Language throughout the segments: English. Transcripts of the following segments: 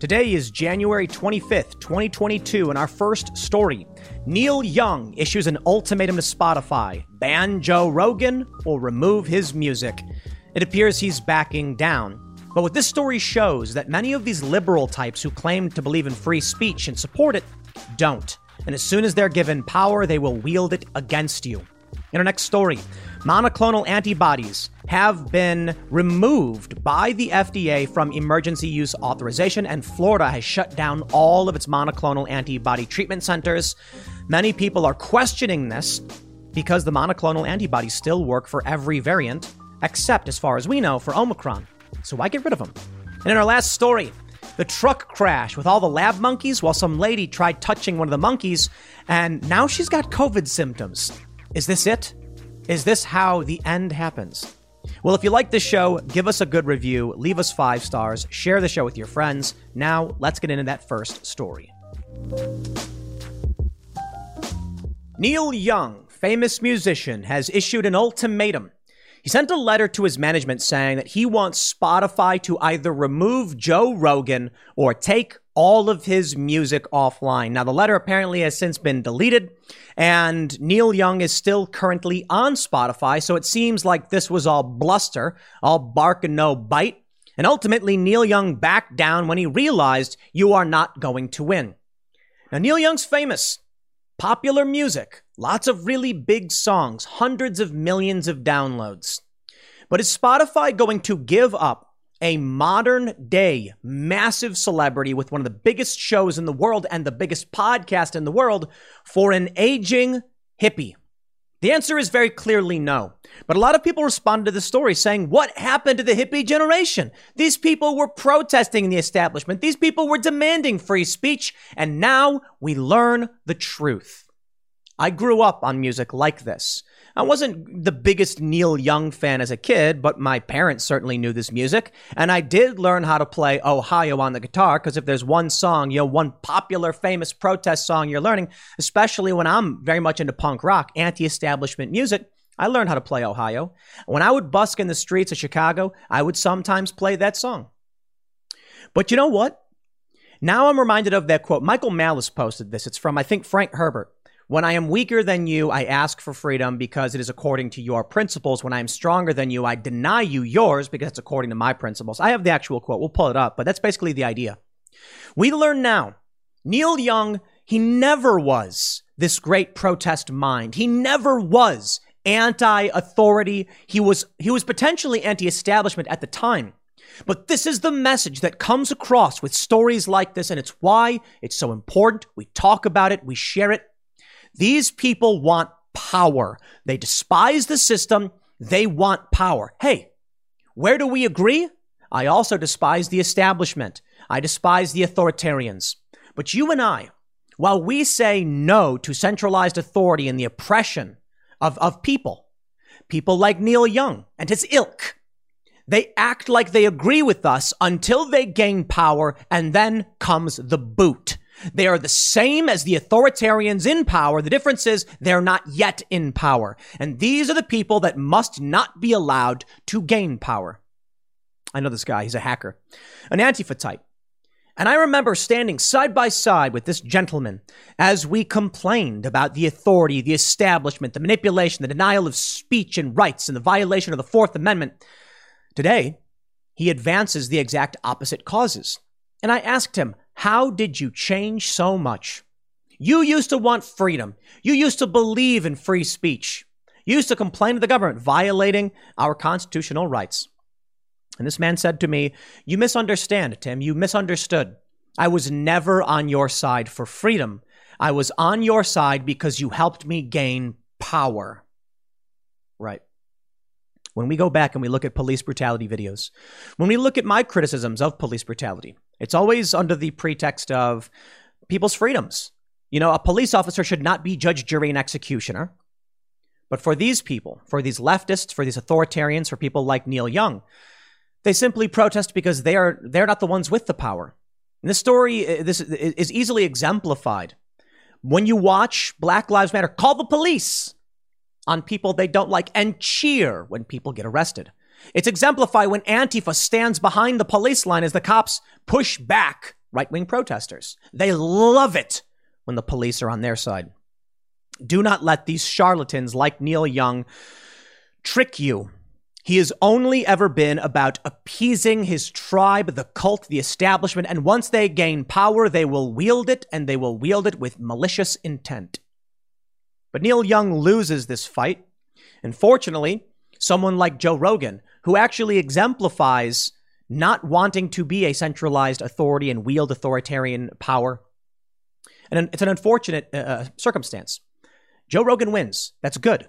Today is January 25th, 2022, and our first story. Neil Young issues an ultimatum to Spotify ban Joe Rogan or remove his music. It appears he's backing down. But what this story shows is that many of these liberal types who claim to believe in free speech and support it don't. And as soon as they're given power, they will wield it against you. In our next story, monoclonal antibodies have been removed by the FDA from emergency use authorization, and Florida has shut down all of its monoclonal antibody treatment centers. Many people are questioning this because the monoclonal antibodies still work for every variant, except, as far as we know, for Omicron. So why get rid of them? And in our last story, the truck crash with all the lab monkeys while some lady tried touching one of the monkeys, and now she's got COVID symptoms. Is this it? Is this how the end happens? Well, if you like this show, give us a good review, leave us five stars, share the show with your friends. Now, let's get into that first story. Neil Young, famous musician, has issued an ultimatum. He sent a letter to his management saying that he wants Spotify to either remove Joe Rogan or take all of his music offline. Now, the letter apparently has since been deleted, and Neil Young is still currently on Spotify, so it seems like this was all bluster, all bark and no bite. And ultimately, Neil Young backed down when he realized you are not going to win. Now, Neil Young's famous. Popular music, lots of really big songs, hundreds of millions of downloads. But is Spotify going to give up a modern day massive celebrity with one of the biggest shows in the world and the biggest podcast in the world for an aging hippie? The answer is very clearly no. But a lot of people responded to the story saying, What happened to the hippie generation? These people were protesting the establishment. These people were demanding free speech. And now we learn the truth. I grew up on music like this. I wasn't the biggest Neil Young fan as a kid, but my parents certainly knew this music. And I did learn how to play Ohio on the guitar because if there's one song, you know, one popular, famous protest song you're learning, especially when I'm very much into punk rock, anti establishment music, I learned how to play Ohio. When I would busk in the streets of Chicago, I would sometimes play that song. But you know what? Now I'm reminded of that quote. Michael Malice posted this. It's from, I think, Frank Herbert. When I am weaker than you, I ask for freedom because it is according to your principles. When I am stronger than you, I deny you yours because it's according to my principles. I have the actual quote. We'll pull it up, but that's basically the idea. We learn now Neil Young, he never was this great protest mind. He never was anti-authority. He was, he was potentially anti-establishment at the time. But this is the message that comes across with stories like this, and it's why it's so important. We talk about it, we share it, these people want power. They despise the system. They want power. Hey, where do we agree? I also despise the establishment. I despise the authoritarians. But you and I, while we say no to centralized authority and the oppression of, of people, people like Neil Young and his ilk, they act like they agree with us until they gain power, and then comes the boot. They are the same as the authoritarians in power. The difference is they're not yet in power. And these are the people that must not be allowed to gain power. I know this guy. He's a hacker, an Antifa type. And I remember standing side by side with this gentleman as we complained about the authority, the establishment, the manipulation, the denial of speech and rights, and the violation of the Fourth Amendment. Today, he advances the exact opposite causes. And I asked him, How did you change so much? You used to want freedom. You used to believe in free speech. You used to complain to the government violating our constitutional rights. And this man said to me, You misunderstand, Tim. You misunderstood. I was never on your side for freedom. I was on your side because you helped me gain power. Right. When we go back and we look at police brutality videos, when we look at my criticisms of police brutality, it's always under the pretext of people's freedoms. You know, a police officer should not be judge, jury, and executioner. But for these people, for these leftists, for these authoritarians, for people like Neil Young, they simply protest because they are they're not the ones with the power. And this story uh, this is easily exemplified when you watch Black Lives Matter call the police on people they don't like and cheer when people get arrested. It's exemplified when Antifa stands behind the police line as the cops push back right wing protesters. They love it when the police are on their side. Do not let these charlatans like Neil Young trick you he has only ever been about appeasing his tribe, the cult, the establishment, and once they gain power, they will wield it, and they will wield it with malicious intent. But Neil Young loses this fight. And fortunately, someone like Joe Rogan, who actually exemplifies not wanting to be a centralized authority and wield authoritarian power. And it's an unfortunate uh, uh circumstance. Joe Rogan wins. That's good.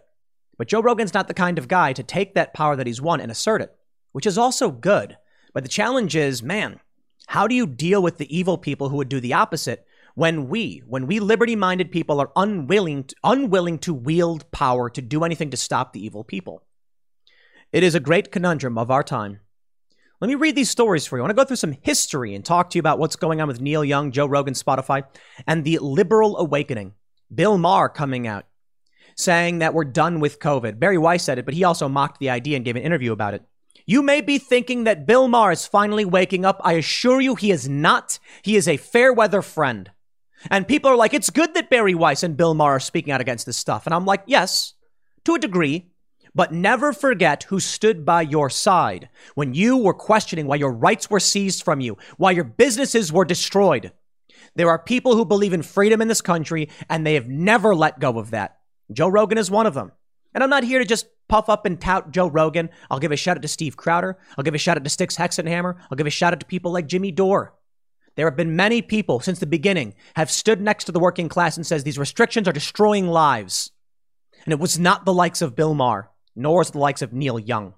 But Joe Rogan's not the kind of guy to take that power that he's won and assert it, which is also good. But the challenge is, man, how do you deal with the evil people who would do the opposite when we, when we liberty-minded people are unwilling to, unwilling to wield power to do anything to stop the evil people? It is a great conundrum of our time. Let me read these stories for you. I want to go through some history and talk to you about what's going on with Neil Young, Joe Rogan, Spotify, and the liberal awakening. Bill Maher coming out saying that we're done with COVID. Bari Weiss said it, but he also mocked the idea and gave an interview about it. You may be thinking that Bill Maher is finally waking up. I assure you he is not. He is a fair weather friend. And people are like, it's good that Bari Weiss and Bill Maher are speaking out against this stuff. And I'm like, yes, to a degree. But never forget who stood by your side when you were questioning why your rights were seized from you, why your businesses were destroyed. There are people who believe in freedom in this country, and they have never let go of that. Joe Rogan is one of them. And I'm not here to just puff up and tout Joe Rogan. I'll give a shout out to Steve Crowder. I'll give a shout out to Styx Hexenhammer. I'll give a shout out to people like Jimmy Dore. There have been many people since the beginning have stood next to the working class and says these restrictions are destroying lives. And it was not the likes of Bill Maher, nor is the likes of Neil Young.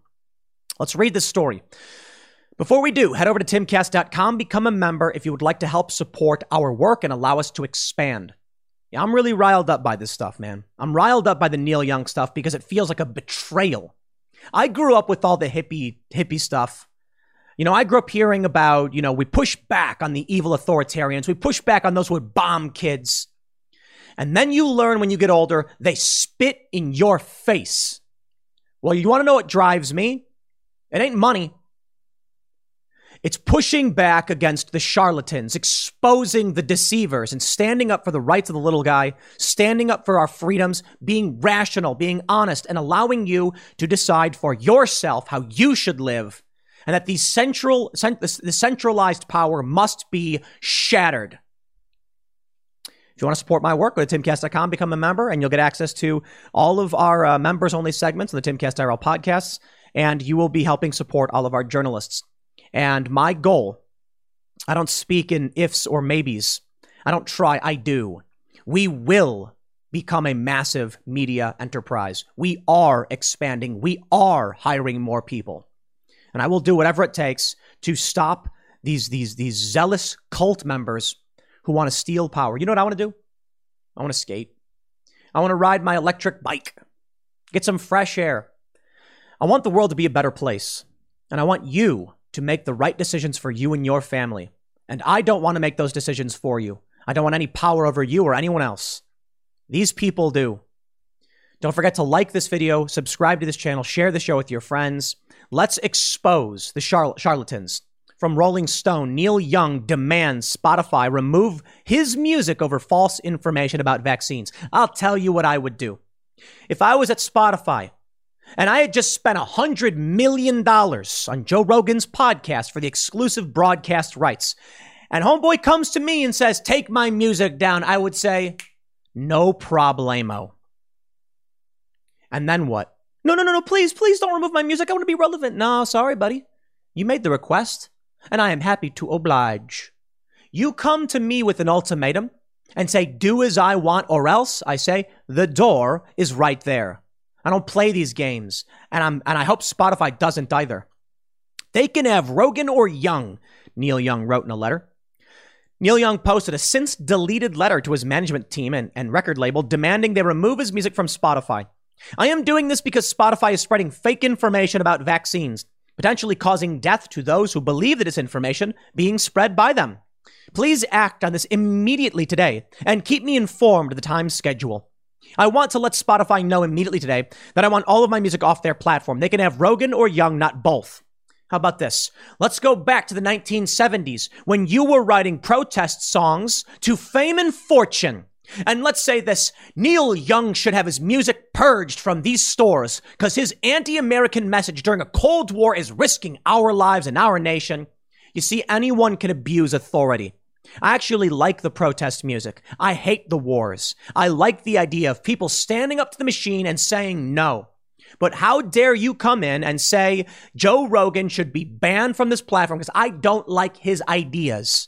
Let's read this story. Before we do, head over to timcast.com, become a member if you would like to help support our work and allow us to expand. Yeah, I'm really riled up by this stuff, man. I'm riled up by the Neil Young stuff because it feels like a betrayal. I grew up with all the hippie hippie stuff. You know, I grew up hearing about, you know, we push back on the evil authoritarians. We push back on those who would bomb kids. And then you learn when you get older, they spit in your face. Well, you want to know what drives me? It ain't money. It's pushing back against the charlatans, exposing the deceivers, and standing up for the rights of the little guy, standing up for our freedoms, being rational, being honest, and allowing you to decide for yourself how you should live. And that the central, the centralized power must be shattered. If you want to support my work, go to timcast.com, become a member, and you'll get access to all of our uh, members only segments on the Timcast IRL podcasts. And you will be helping support all of our journalists. And my goal, I don't speak in ifs or maybes. I don't try, I do. We will become a massive media enterprise. We are expanding. We are hiring more people. And I will do whatever it takes to stop these these these zealous cult members who want to steal power. You know what I want to do? I want to skate. I want to ride my electric bike. Get some fresh air. I want the world to be a better place. And I want you to make the right decisions for you and your family. And I don't want to make those decisions for you. I don't want any power over you or anyone else. These people do. Don't forget to like this video, subscribe to this channel, share the show with your friends. Let's expose the charl- charlatans. From Rolling Stone, Neil Young demands Spotify remove his music over false information about vaccines. I'll tell you what I would do. If I was at Spotify and I had just spent a $100 million on Joe Rogan's podcast for the exclusive broadcast rights, and Homeboy comes to me and says, Take my music down, I would say, No problemo. And then what? No, no, no, no, please, please don't remove my music. I want to be relevant. No, sorry, buddy. You made the request, and I am happy to oblige. You come to me with an ultimatum and say, Do as I want, or else, I say, the door is right there. I don't play these games, and I'm and I hope Spotify doesn't either. They can have Rogan or Young, Neil Young wrote in a letter. Neil Young posted a since deleted letter to his management team and, and record label demanding they remove his music from Spotify. I am doing this because Spotify is spreading fake information about vaccines, potentially causing death to those who believe the disinformation being spread by them. Please act on this immediately today and keep me informed of the time schedule. I want to let Spotify know immediately today that I want all of my music off their platform. They can have Rogan or Young, not both. How about this? Let's go back to the 1970s when you were writing protest songs to fame and fortune. And let's say this Neil Young should have his music purged from these stores because his anti American message during a Cold War is risking our lives and our nation. You see, anyone can abuse authority. I actually like the protest music. I hate the wars. I like the idea of people standing up to the machine and saying no. But how dare you come in and say Joe Rogan should be banned from this platform because I don't like his ideas?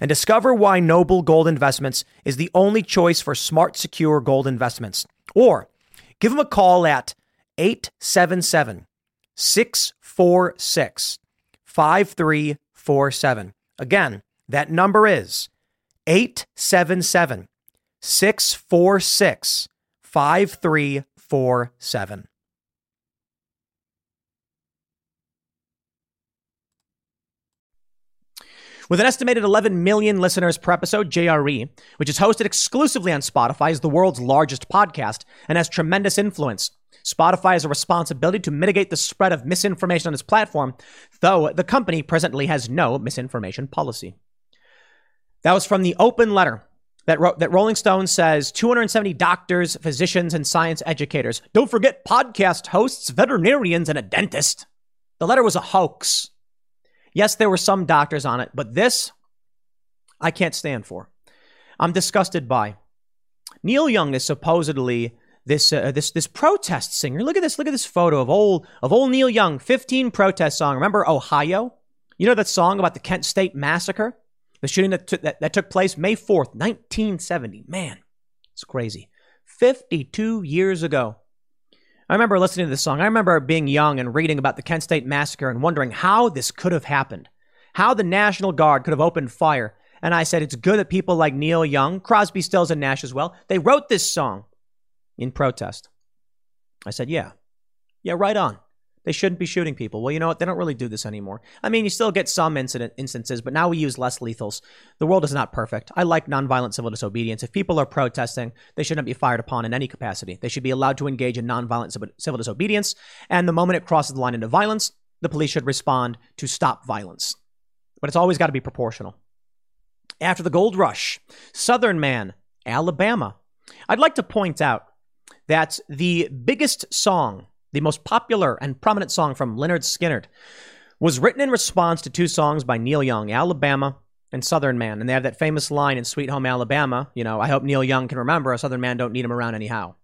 and discover why Noble Gold Investments is the only choice for smart, secure gold investments. Or give them a call at 877 646 5347. Again, that number is 877 646 5347. With an estimated 11 million listeners per episode, JRE, which is hosted exclusively on Spotify, is the world's largest podcast and has tremendous influence. Spotify has a responsibility to mitigate the spread of misinformation on its platform, though the company presently has no misinformation policy. That was from the open letter that, ro- that Rolling Stone says 270 doctors, physicians, and science educators. Don't forget podcast hosts, veterinarians, and a dentist. The letter was a hoax. Yes, there were some doctors on it, but this I can't stand for. I'm disgusted by. Neil Young is supposedly this uh, this this protest singer. Look at this. Look at this photo of old of old Neil Young, 15 protest song. Remember Ohio? You know that song about the Kent State massacre, the shooting that, t- that, that took place May 4th, 1970. Man, it's crazy. 52 years ago. I remember listening to this song. I remember being young and reading about the Kent State Massacre and wondering how this could have happened, how the National Guard could have opened fire. And I said, it's good that people like Neil Young, Crosby, Stills, and Nash as well, they wrote this song in protest. I said, yeah, yeah, right on. They shouldn't be shooting people. Well, you know what? They don't really do this anymore. I mean, you still get some incident instances, but now we use less lethals. The world is not perfect. I like nonviolent civil disobedience. If people are protesting, they shouldn't be fired upon in any capacity. They should be allowed to engage in nonviolent civil disobedience. And the moment it crosses the line into violence, the police should respond to stop violence. But it's always got to be proportional. After the gold rush, Southern Man, Alabama. I'd like to point out that the biggest song the most popular and prominent song from Lynyrd Skynyrd, was written in response to two songs by Neil Young, Alabama and Southern Man. And they have that famous line in Sweet Home Alabama, you know, I hope Neil Young can remember a Southern man don't need him around anyhow.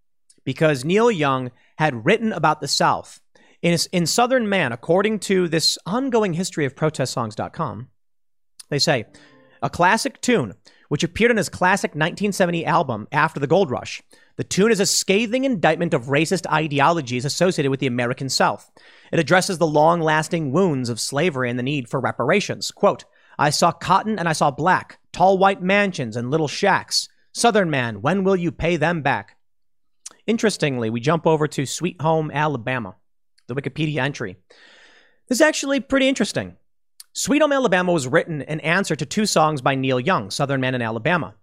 because Neil Young had written about the South. In, in Southern Man, according to this ongoing history of protestsongs.com, they say, a classic tune, which appeared on his classic 1970 album After the Gold Rush. The tune is a scathing indictment of racist ideologies associated with the American South. It addresses the long lasting wounds of slavery and the need for reparations. Quote, I saw cotton and I saw black, tall white mansions and little shacks. Southern man, when will you pay them back? Interestingly, we jump over to Sweet Home, Alabama, the Wikipedia entry. This is actually pretty interesting. Sweet Home Alabama was written in answer to two songs by Neil Young, Southern Man in Alabama.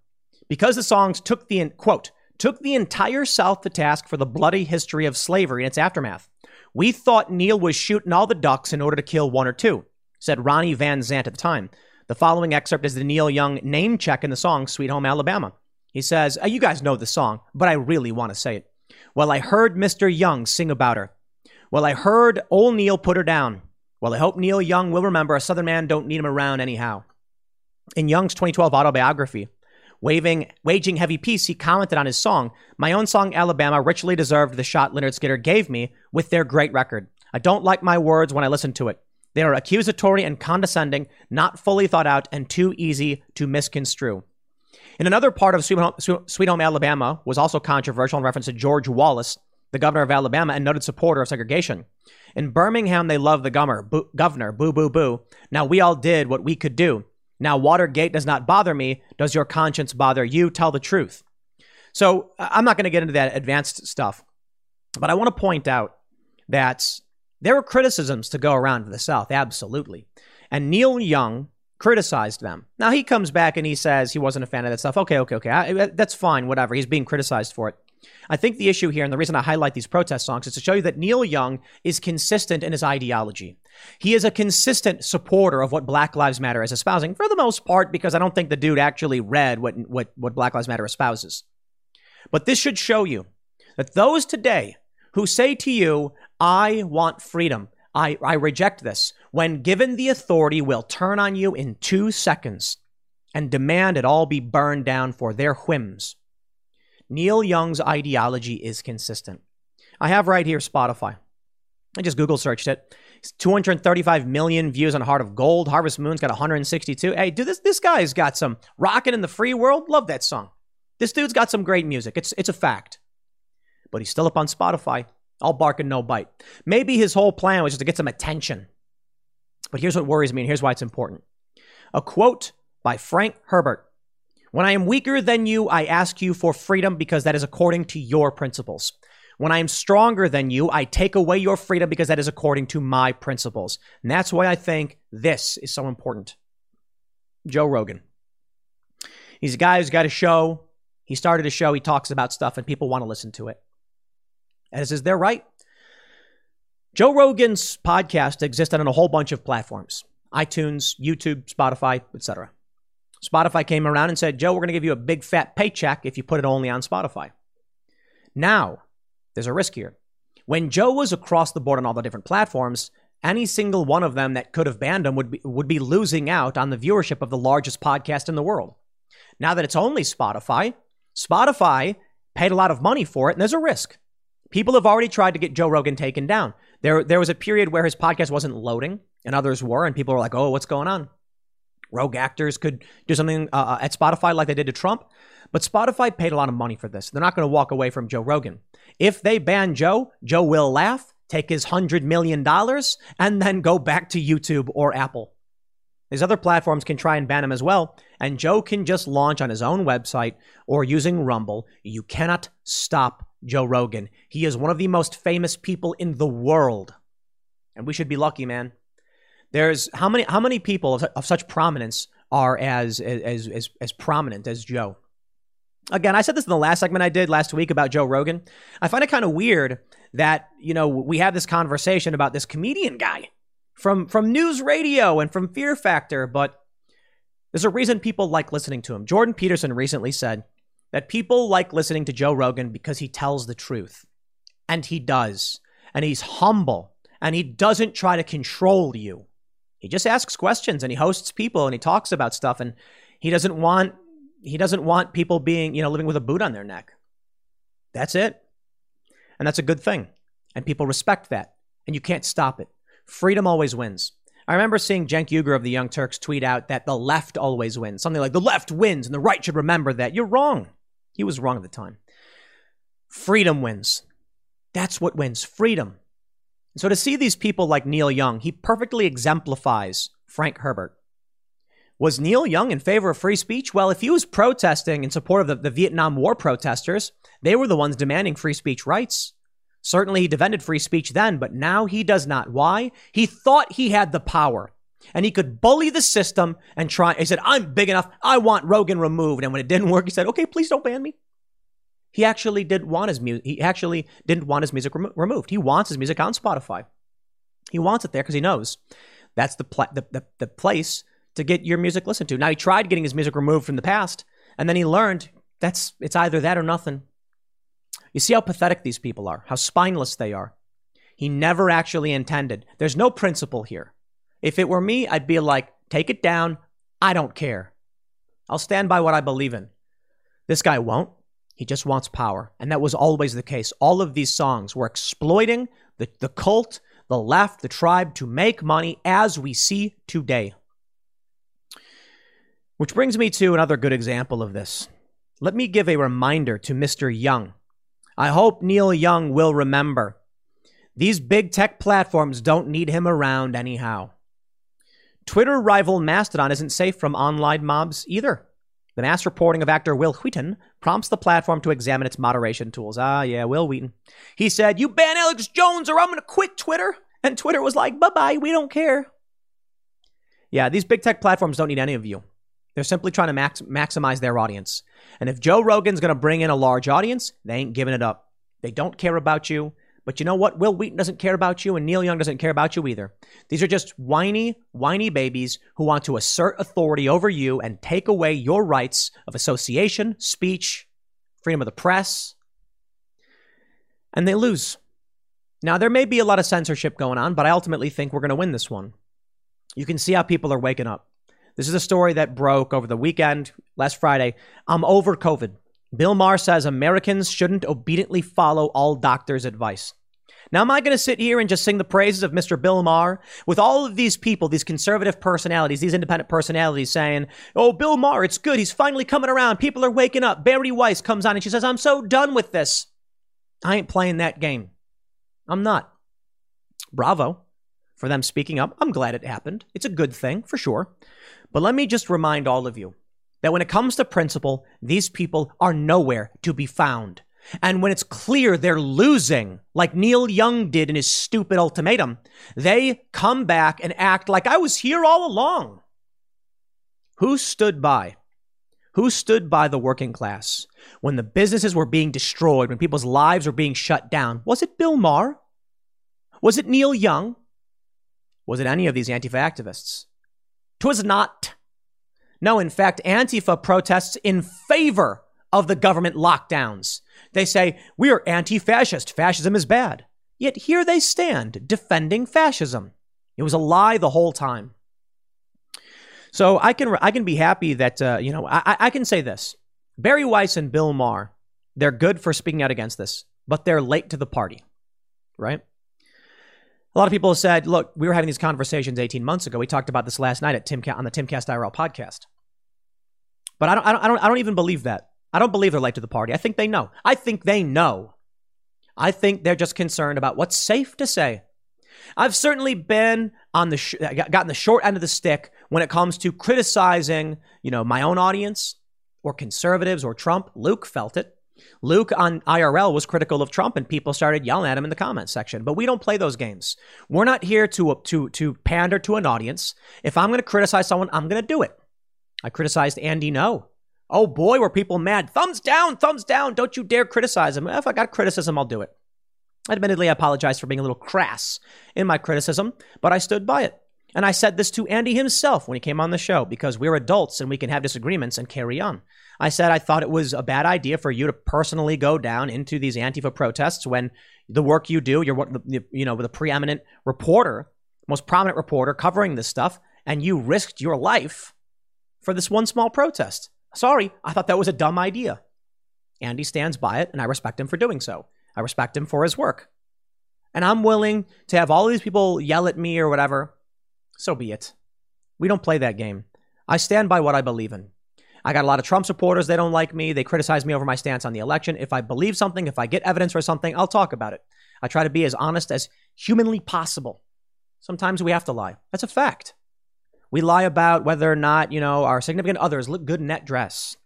Because the songs took the, quote, took the entire South to task for the bloody history of slavery and its aftermath. We thought Neil was shooting all the ducks in order to kill one or two, said Ronnie Van Zant at the time. The following excerpt is the Neil Young name check in the song Sweet Home Alabama. He says, oh, You guys know the song, but I really want to say it. Well, I heard Mr. Young sing about her. Well, I heard old Neil put her down. Well, I hope Neil Young will remember a Southern man don't need him around anyhow. In Young's 2012 autobiography, Waving, Waging Heavy Peace, he commented on his song, My own song, Alabama, richly deserved the shot Lynyrd Skynyrd gave me with their great record. I don't like my words when I listen to it. They are accusatory and condescending, not fully thought out, and too easy to misconstrue. In another part of Sweet Home, Sweet Home, Alabama was also controversial in reference to George Wallace, the governor of Alabama and noted supporter of segregation. In Birmingham, they love the gummer, governor, boo, boo, boo. Now we all did what we could do. Now Watergate does not bother me. Does your conscience bother you? Tell the truth. So I'm not going to get into that advanced stuff, but I want to point out that there were criticisms to go around for the South, absolutely. And Neil Young criticized them. Now he comes back and he says he wasn't a fan of that stuff. Okay, okay, okay. I, that's fine, whatever. He's being criticized for it. I think the issue here, and the reason I highlight these protest songs, is to show you that Neil Young is consistent in his ideology. He is a consistent supporter of what Black Lives Matter is espousing, for the most part, because I don't think the dude actually read what, what, what Black Lives Matter espouses. But this should show you that those today who say to you, I want freedom, I, I reject this, when given the authority, will turn on you in two seconds and demand it all be burned down for their whims. Neil Young's ideology is consistent. I have right here Spotify. I just Google searched it. 235 million views on Heart of Gold. Harvest Moon's got 162. Hey, dude, this this guy's got some rocking in the free world. Love that song. This dude's got some great music. It's it's a fact. But he's still up on Spotify. All bark and no bite. Maybe his whole plan was just to get some attention. But here's what worries me, and here's why it's important. A quote by Frank Herbert when I am weaker than you, I ask you for freedom because that is according to your principles. When I am stronger than you, I take away your freedom because that is according to my principles. And that's why I think this is so important. Joe Rogan. He's a guy who's got a show. He started a show. He talks about stuff, and people want to listen to it. As is their right. Joe Rogan's podcast existed on a whole bunch of platforms iTunes, YouTube, Spotify, etc. Spotify came around and said, Joe, we're going to give you a big fat paycheck if you put it only on Spotify. Now, there's a risk here. When Joe was across the board on all the different platforms, any single one of them that could have banned him would be, would be losing out on the viewership of the largest podcast in the world. Now that it's only Spotify, Spotify paid a lot of money for it, and there's a risk. People have already tried to get Joe Rogan taken down. There, there was a period where his podcast wasn't loading, and others were, and people were like, oh, what's going on? Rogue actors could do something uh, uh, at Spotify like they did to Trump. But Spotify paid a lot of money for this. They're not going to walk away from Joe Rogan. If they ban Joe, Joe will laugh, take his $100 million, and then go back to YouTube or Apple. These other platforms can try and ban him as well, and Joe can just launch on his own website or using Rumble. You cannot stop Joe Rogan. He is one of the most famous people in the world. And we should be lucky, man. There's how many how many people of, of such prominence are as, as as as prominent as Joe? Again, I said this in the last segment I did last week about Joe Rogan. I find it kind of weird that you know we have this conversation about this comedian guy from from NewsRadio and from Fear Factor, but there's a reason people like listening to him. Jordan Peterson recently said that people like listening to Joe Rogan because he tells the truth. And he does. And he's humble. And he doesn't try to control you. He just asks questions and he hosts people and he talks about stuff and he doesn't want he doesn't want people being, you know, living with a boot on their neck. That's it. And that's a good thing. And people respect that. And you can't stop it. Freedom always wins. I remember seeing Cenk Uygur of the Young Turks tweet out that the left always wins. Something like the left wins and the right should remember that. You're wrong. He was wrong at the time. Freedom wins. That's what wins freedom. So to see these people like Neil Young, he perfectly exemplifies Frank Herbert. Was Neil Young in favor of free speech? Well, if he was protesting in support of the, the Vietnam War protesters, they were the ones demanding free speech rights. Certainly, he defended free speech then, but now he does not. Why? He thought he had the power and he could bully the system and try. He said, I'm big enough. I want Rogan removed. And when it didn't work, he said, okay, please don't ban me. He actually didn't want his music. He actually didn't want his music remo- removed. He wants his music on Spotify. He wants it there because he knows that's the, pl- the, the, the place to get your music listened to. Now he tried getting his music removed from the past, and then he learned that's it's either that or nothing. You see how pathetic these people are, how spineless they are. He never actually intended. There's no principle here. If it were me, I'd be like, take it down. I don't care. I'll stand by what I believe in. This guy won't. He just wants power. And that was always the case. All of these songs were exploiting the, the cult, the left, the tribe to make money as we see today. Which brings me to another good example of this. Let me give a reminder to Mr. Young I hope Neil Young will remember. These big tech platforms don't need him around anyhow. Twitter rival Mastodon isn't safe from online mobs either. The mass reporting of actor Wil Wheaton prompts the platform to examine its moderation tools. Ah, yeah, Wil Wheaton. He said, You ban Alex Jones or I'm going to quit Twitter. And Twitter was like, Bye bye, we don't care. Yeah, these big tech platforms don't need any of you. They're simply trying to max- maximize their audience. And if Joe Rogan's going to bring in a large audience, they ain't giving it up. They don't care about you. But you know what? Wil Wheaton doesn't care about you, and Neil Young doesn't care about you either. These are just whiny, whiny babies who want to assert authority over you and take away your rights of association, speech, freedom of the press. And they lose. Now, there may be a lot of censorship going on, but I ultimately think we're going to win this one. You can see how people are waking up. This is a story that broke over the weekend, last Friday. I'm over COVID. Bill Maher says Americans shouldn't obediently follow all doctors' advice. Now, am I going to sit here and just sing the praises of Mr. Bill Maher with all of these people, these conservative personalities, these independent personalities saying, Oh, Bill Maher, it's good. He's finally coming around. People are waking up. Bari Weiss comes on and she says, I'm so done with this. I ain't playing that game. I'm not. Bravo for them speaking up. I'm glad it happened. It's a good thing, for sure. But let me just remind all of you that when it comes to principle, these people are nowhere to be found. And when it's clear they're losing, like Neil Young did in his stupid ultimatum, they come back and act like I was here all along. Who stood by? Who stood by the working class when the businesses were being destroyed, when people's lives were being shut down? Was it Bill Maher? Was it Neil Young? Was it any of these Antifa activists? 'Twas not. No, in fact, Antifa protests in favor of the government lockdowns. They say, we are anti fascist. Fascism is bad. Yet here they stand defending fascism. It was a lie the whole time. So I can, I can be happy that, uh, you know, I, I can say this Bari Weiss and Bill Maher, they're good for speaking out against this, but they're late to the party, right? A lot of people have said, look, we were having these conversations 18 months ago. We talked about this last night at Tim on the Timcast IRL podcast. But I don't, I don't, I don't, I don't even believe that. I don't believe they're late to the party. I think they know. I think they know. I think they're just concerned about what's safe to say. I've certainly been on the sh- gotten the short end of the stick when it comes to criticizing, you know, my own audience or conservatives or Trump. Luke felt it. Luke on IRL was critical of Trump and people started yelling at him in the comments section. But we don't play those games. We're not here to to to pander to an audience. If I'm going to criticize someone, I'm going to do it. I criticized Andy Ngo. Oh boy, were people mad. Thumbs down, thumbs down. Don't you dare criticize him. If I got criticism, I'll do it. Admittedly, I apologize for being a little crass in my criticism, but I stood by it. And I said this to Andy himself when he came on the show because we're adults and we can have disagreements and carry on. I said I thought it was a bad idea for you to personally go down into these Antifa protests when the work you do, you're what you know the preeminent reporter, most prominent reporter covering this stuff, and you risked your life for this one small protest. Sorry, I thought that was a dumb idea. Andy stands by it, and I respect him for doing so. I respect him for his work. And I'm willing to have all these people yell at me or whatever. So be it. We don't play that game. I stand by what I believe in. I got a lot of Trump supporters. They don't like me. They criticize me over my stance on the election. If I believe something, if I get evidence for something, I'll talk about it. I try to be as honest as humanly possible. Sometimes we have to lie. That's a fact. We lie about whether or not, you know, our significant others look good in that dress.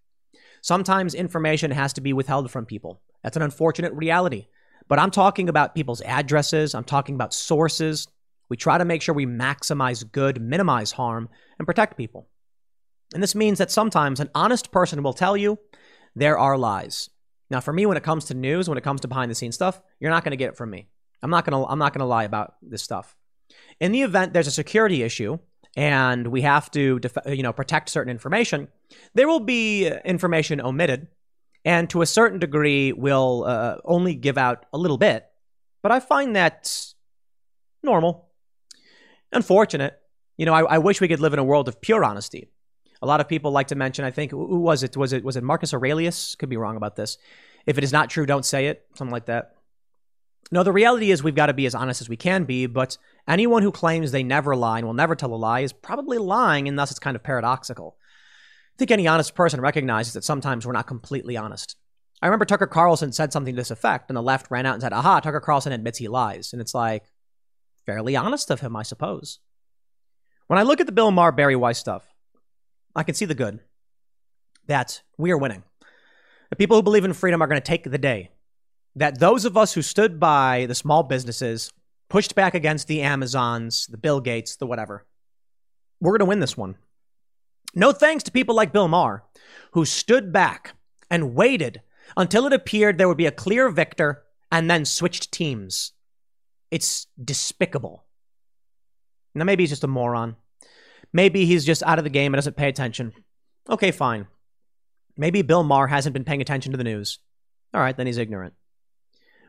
Sometimes information has to be withheld from people. That's an unfortunate reality. But I'm talking about people's addresses, I'm talking about sources. We try to make sure we maximize good, minimize harm, and protect people. And this means that sometimes an honest person will tell you there are lies. Now, for me, when it comes to news, when it comes to behind the scenes stuff, you're not going to get it from me. I'm not going to I'm not going to lie about this stuff. In the event there's a security issue and we have to def- you know protect certain information, there will be information omitted and to a certain degree will uh, only give out a little bit. But I find that normal. Unfortunate. You know, I, I wish we could live in a world of pure honesty. A lot of people like to mention, I think, who was it? Was it was it Marcus Aurelius? Could be wrong about this. If it is not true, don't say it. Something like that. No, the reality is we've got to be as honest as we can be, but anyone who claims they never lie and will never tell a lie is probably lying, and thus it's kind of paradoxical. I think any honest person recognizes that sometimes we're not completely honest. I remember Tucker Carlson said something to this effect, and the left ran out and said, Aha, Tucker Carlson admits he lies. And it's like, fairly honest of him, I suppose. When I look at the Bill Maher Bari Weiss stuff, I can see the good. That we are winning. The people who believe in freedom are going to take the day. That those of us who stood by the small businesses, pushed back against the Amazons, the Bill Gates, the whatever, we're going to win this one. No thanks to people like Bill Maher, who stood back and waited until it appeared there would be a clear victor and then switched teams. It's despicable. Now, maybe he's just a moron. Maybe he's just out of the game and doesn't pay attention. Okay, fine. Maybe Bill Maher hasn't been paying attention to the news. All right, then he's ignorant.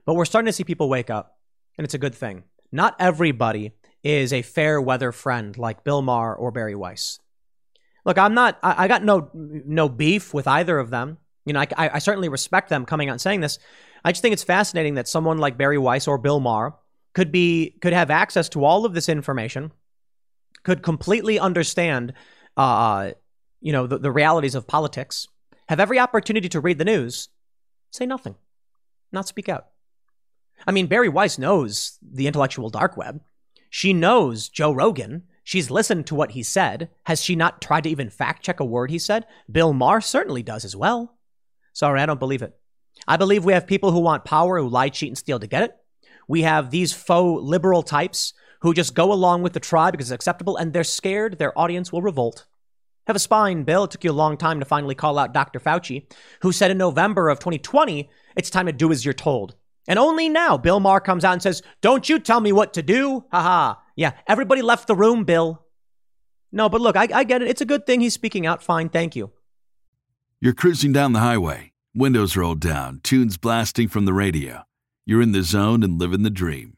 But we're starting to see people wake up, and it's a good thing. Not everybody is a fair weather friend like Bill Maher or Bari Weiss. Look, I'm not. I, I got no no beef with either of them. You know, I, I, certainly respect them coming out and saying this. I just think it's fascinating that someone like Bari Weiss or Bill Maher could be could have access to all of this information, could completely understand, uh, you know, the, the realities of politics, have every opportunity to read the news, say nothing, not speak out. I mean, Bari Weiss knows the intellectual dark web. She knows Joe Rogan. She's listened to what he said. Has she not tried to even fact check a word he said? Bill Maher certainly does as well. Sorry, I don't believe it. I believe we have people who want power, who lie, cheat, and steal to get it. We have these faux liberal types who just go along with the tribe because it's acceptable and they're scared their audience will revolt. Have a spine, Bill. It took you a long time to finally call out Dr. Fauci, who said in November of 2020, it's time to do as you're told. And only now, Bill Maher comes out and says, Don't you tell me what to do. Haha. Yeah, everybody left the room, Bill. No, but look, I, I get it. It's a good thing he's speaking out. Fine, thank you. You're cruising down the highway, windows rolled down, tunes blasting from the radio. You're in the zone and living the dream.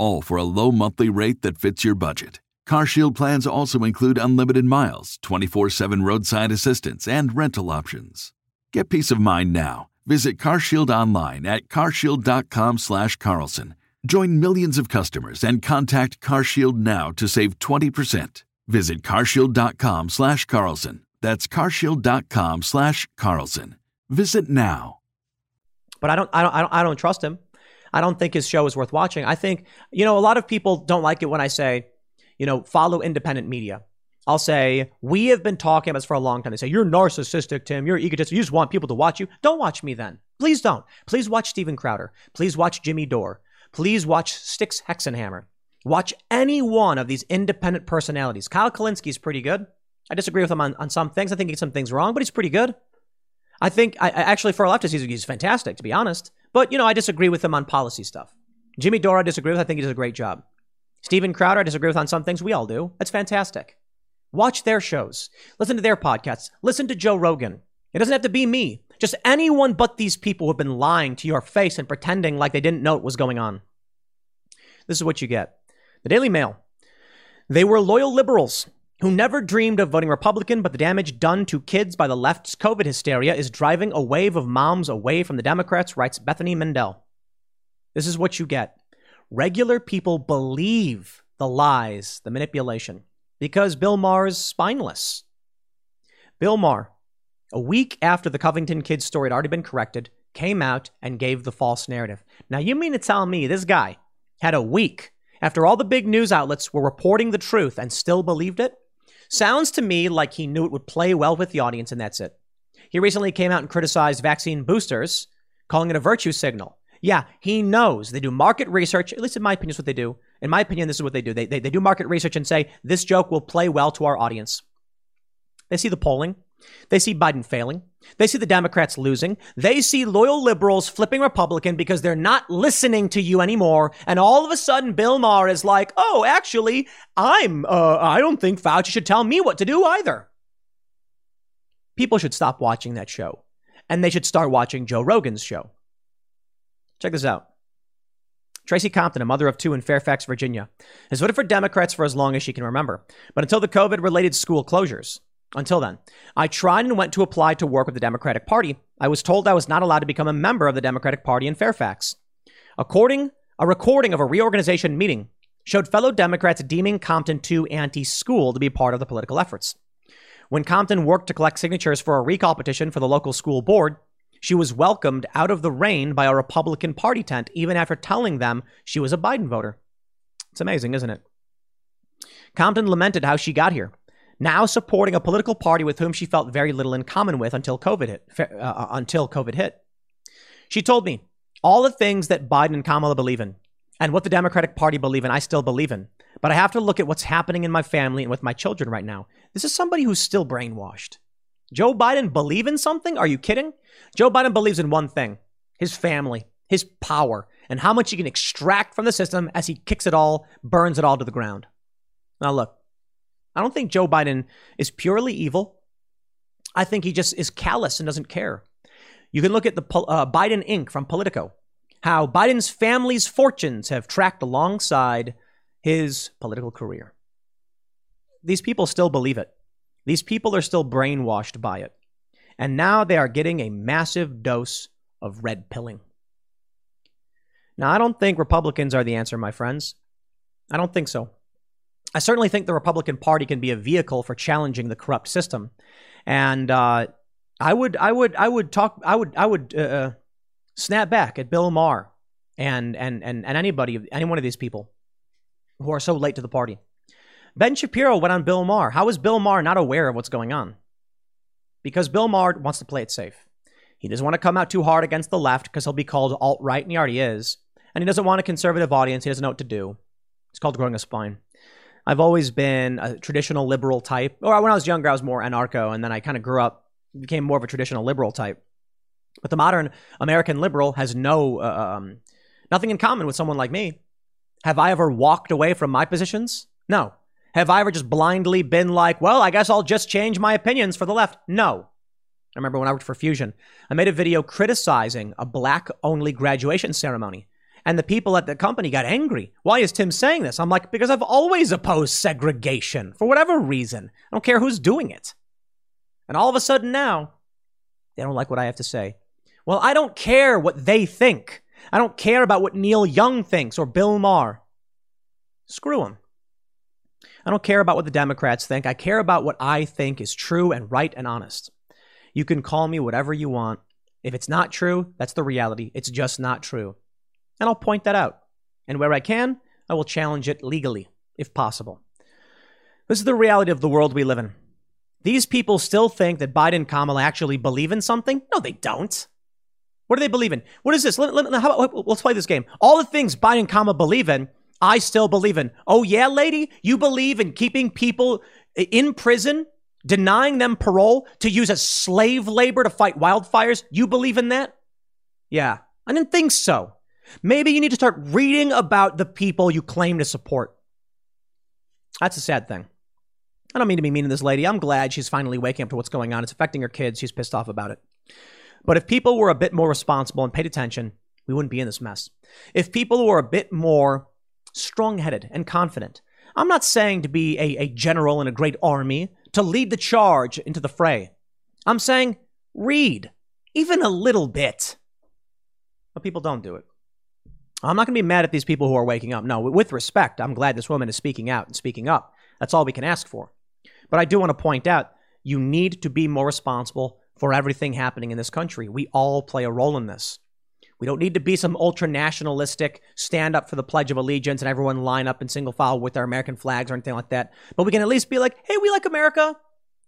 all for a low monthly rate that fits your budget. CarShield plans also include unlimited miles, 24/7 roadside assistance, and rental options. Get peace of mind now. Visit CarShield online at carshield.com slash Carlson. Join millions of customers and contact CarShield now to save 20%. Visit carshield.com slash Carlson. That's carshield.com slash Carlson. Visit now. But I don't I don't I don't, I don't trust him. I don't think his show is worth watching. I think, you know, a lot of people don't like it when I say, you know, follow independent media. I'll say, we have been talking about this for a long time. They say, you're narcissistic, Tim. You're egotistic. You just want people to watch you. Don't watch me then. Please don't. Please watch Steven Crowder. Please watch Jimmy Dore. Please watch Styx Hexenhammer. Watch any one of these independent personalities. Kyle Kulinski's pretty good. I disagree with him on, on some things. I think he's some things wrong, but he's pretty good. I think, I, actually, for a leftist, he's, he's fantastic, to be honest. But, you know, I disagree with him on policy stuff. Jimmy Dore, I disagree with. I think he does a great job. Steven Crowder, I disagree with on some things. We all do. That's fantastic. Watch their shows. Listen to their podcasts. Listen to Joe Rogan. It doesn't have to be me. Just anyone but these people who have been lying to your face and pretending like they didn't know what was going on. This is what you get. The Daily Mail. They were loyal liberals who never dreamed of voting Republican, but the damage done to kids by the left's COVID hysteria is driving a wave of moms away from the Democrats, writes Bethany Mandel. This is what you get. Regular people believe the lies, the manipulation, because Bill Maher is spineless. Bill Maher, a week after the Covington kids story had already been corrected, came out and gave the false narrative. Now, you mean to tell me this guy had a week after all the big news outlets were reporting the truth and still believed it? Sounds to me like he knew it would play well with the audience, and that's it. He recently came out and criticized vaccine boosters, calling it a virtue signal. Yeah, he knows. They do market research, at least in my opinion, is what they do. In my opinion, this is what they do. They, they, they do market research and say, this joke will play well to our audience. They see the polling. They see Biden failing. They see the Democrats losing. They see loyal liberals flipping Republican because they're not listening to you anymore. And all of a sudden, Bill Maher is like, "Oh, actually, I'm. Uh, I don't think Fauci should tell me what to do either." People should stop watching that show, and they should start watching Joe Rogan's show. Check this out. Tracy Compton, a mother of two in Fairfax, Virginia, has voted for Democrats for as long as she can remember, but until the COVID related school closures. Until then, I tried and went to apply to work with the Democratic Party. I was told I was not allowed to become a member of the Democratic Party in Fairfax. According a recording of a reorganization meeting showed fellow Democrats deeming Compton too anti-school to be part of the political efforts. When Compton worked to collect signatures for a recall petition for the local school board, she was welcomed out of the rain by a Republican Party tent even after telling them she was a Biden voter. It's amazing, isn't it? Compton lamented how she got here now supporting a political party with whom she felt very little in common with until COVID hit. Uh, uh, until COVID hit. She told me all the things that Biden and Kamala believe in and what the Democratic Party believe in, I still believe in. But I have to look at what's happening in my family and with my children right now. This is somebody who's still brainwashed. Joe Biden believe in something? Are you kidding? Joe Biden believes in one thing: his family, his power, and how much he can extract from the system as he kicks it all, burns it all to the ground. Now look, I don't think Joe Biden is purely evil. I think he just is callous and doesn't care. You can look at the uh, Biden Inc. from Politico, how Biden's family's fortunes have tracked alongside his political career. These people still believe it. These people are still brainwashed by it. And now they are getting a massive dose of red pilling. Now, I don't think Republicans are the answer, my friends. I don't think so. I certainly think the Republican Party can be a vehicle for challenging the corrupt system, and uh, I would, I would, I would talk, I would, I would uh, uh, snap back at Bill Maher and and and and anybody, any one of these people who are so late to the party. Ben Shapiro went on Bill Maher. How is Bill Maher not aware of what's going on? Because Bill Maher wants to play it safe. He doesn't want to come out too hard against the left because he'll be called alt right, and he already is. And he doesn't want a conservative audience. He doesn't know what to do. It's called growing a spine. I've always been a traditional liberal type. Or when I was younger, I was more anarcho, and then I kind of grew up, became more of a traditional liberal type. But the modern American liberal has no uh, um, nothing in common with someone like me. Have I ever walked away from my positions? No. Have I ever just blindly been like, well, I guess I'll just change my opinions for the left? No. I remember when I worked for Fusion, I made a video criticizing a black only graduation ceremony. And the people at the company got angry. Why is Tim saying this? I'm like, because I've always opposed segregation for whatever reason. I don't care who's doing it. And all of a sudden now, they don't like what I have to say. Well, I don't care what they think. I don't care about what Neil Young thinks or Bill Maher. Screw them. I don't care about what the Democrats think. I care about what I think is true and right and honest. You can call me whatever you want. If it's not true, that's the reality. It's just not true and I'll point that out. And where I can, I will challenge it legally, if possible. This is the reality of the world we live in. These people still think that Biden and Kamala actually believe in something. No, they don't. What do they believe in? What is this? Let, let, about, let's play this game. All the things Biden and Kamala believe in, I still believe in. Oh, yeah, lady? You believe in keeping people in prison, denying them parole to use as slave labor to fight wildfires? You believe in that? Yeah, I didn't think so. Maybe you need to start reading about the people you claim to support. That's a sad thing. I don't mean to be mean to this lady. I'm glad she's finally waking up to what's going on. It's affecting her kids. She's pissed off about it. But if people were a bit more responsible and paid attention, we wouldn't be in this mess. If people were a bit more strong headed and confident, I'm not saying to be a, a general in a great army, to lead the charge into the fray. I'm saying read, even a little bit. But people don't do it. I'm not going to be mad at these people who are waking up. No, with respect, I'm glad this woman is speaking out and speaking up. That's all we can ask for. But I do want to point out you need to be more responsible for everything happening in this country. We all play a role in this. We don't need to be some ultra nationalistic stand up for the Pledge of Allegiance and everyone line up in single file with our American flags or anything like that. But we can at least be like, hey, we like America.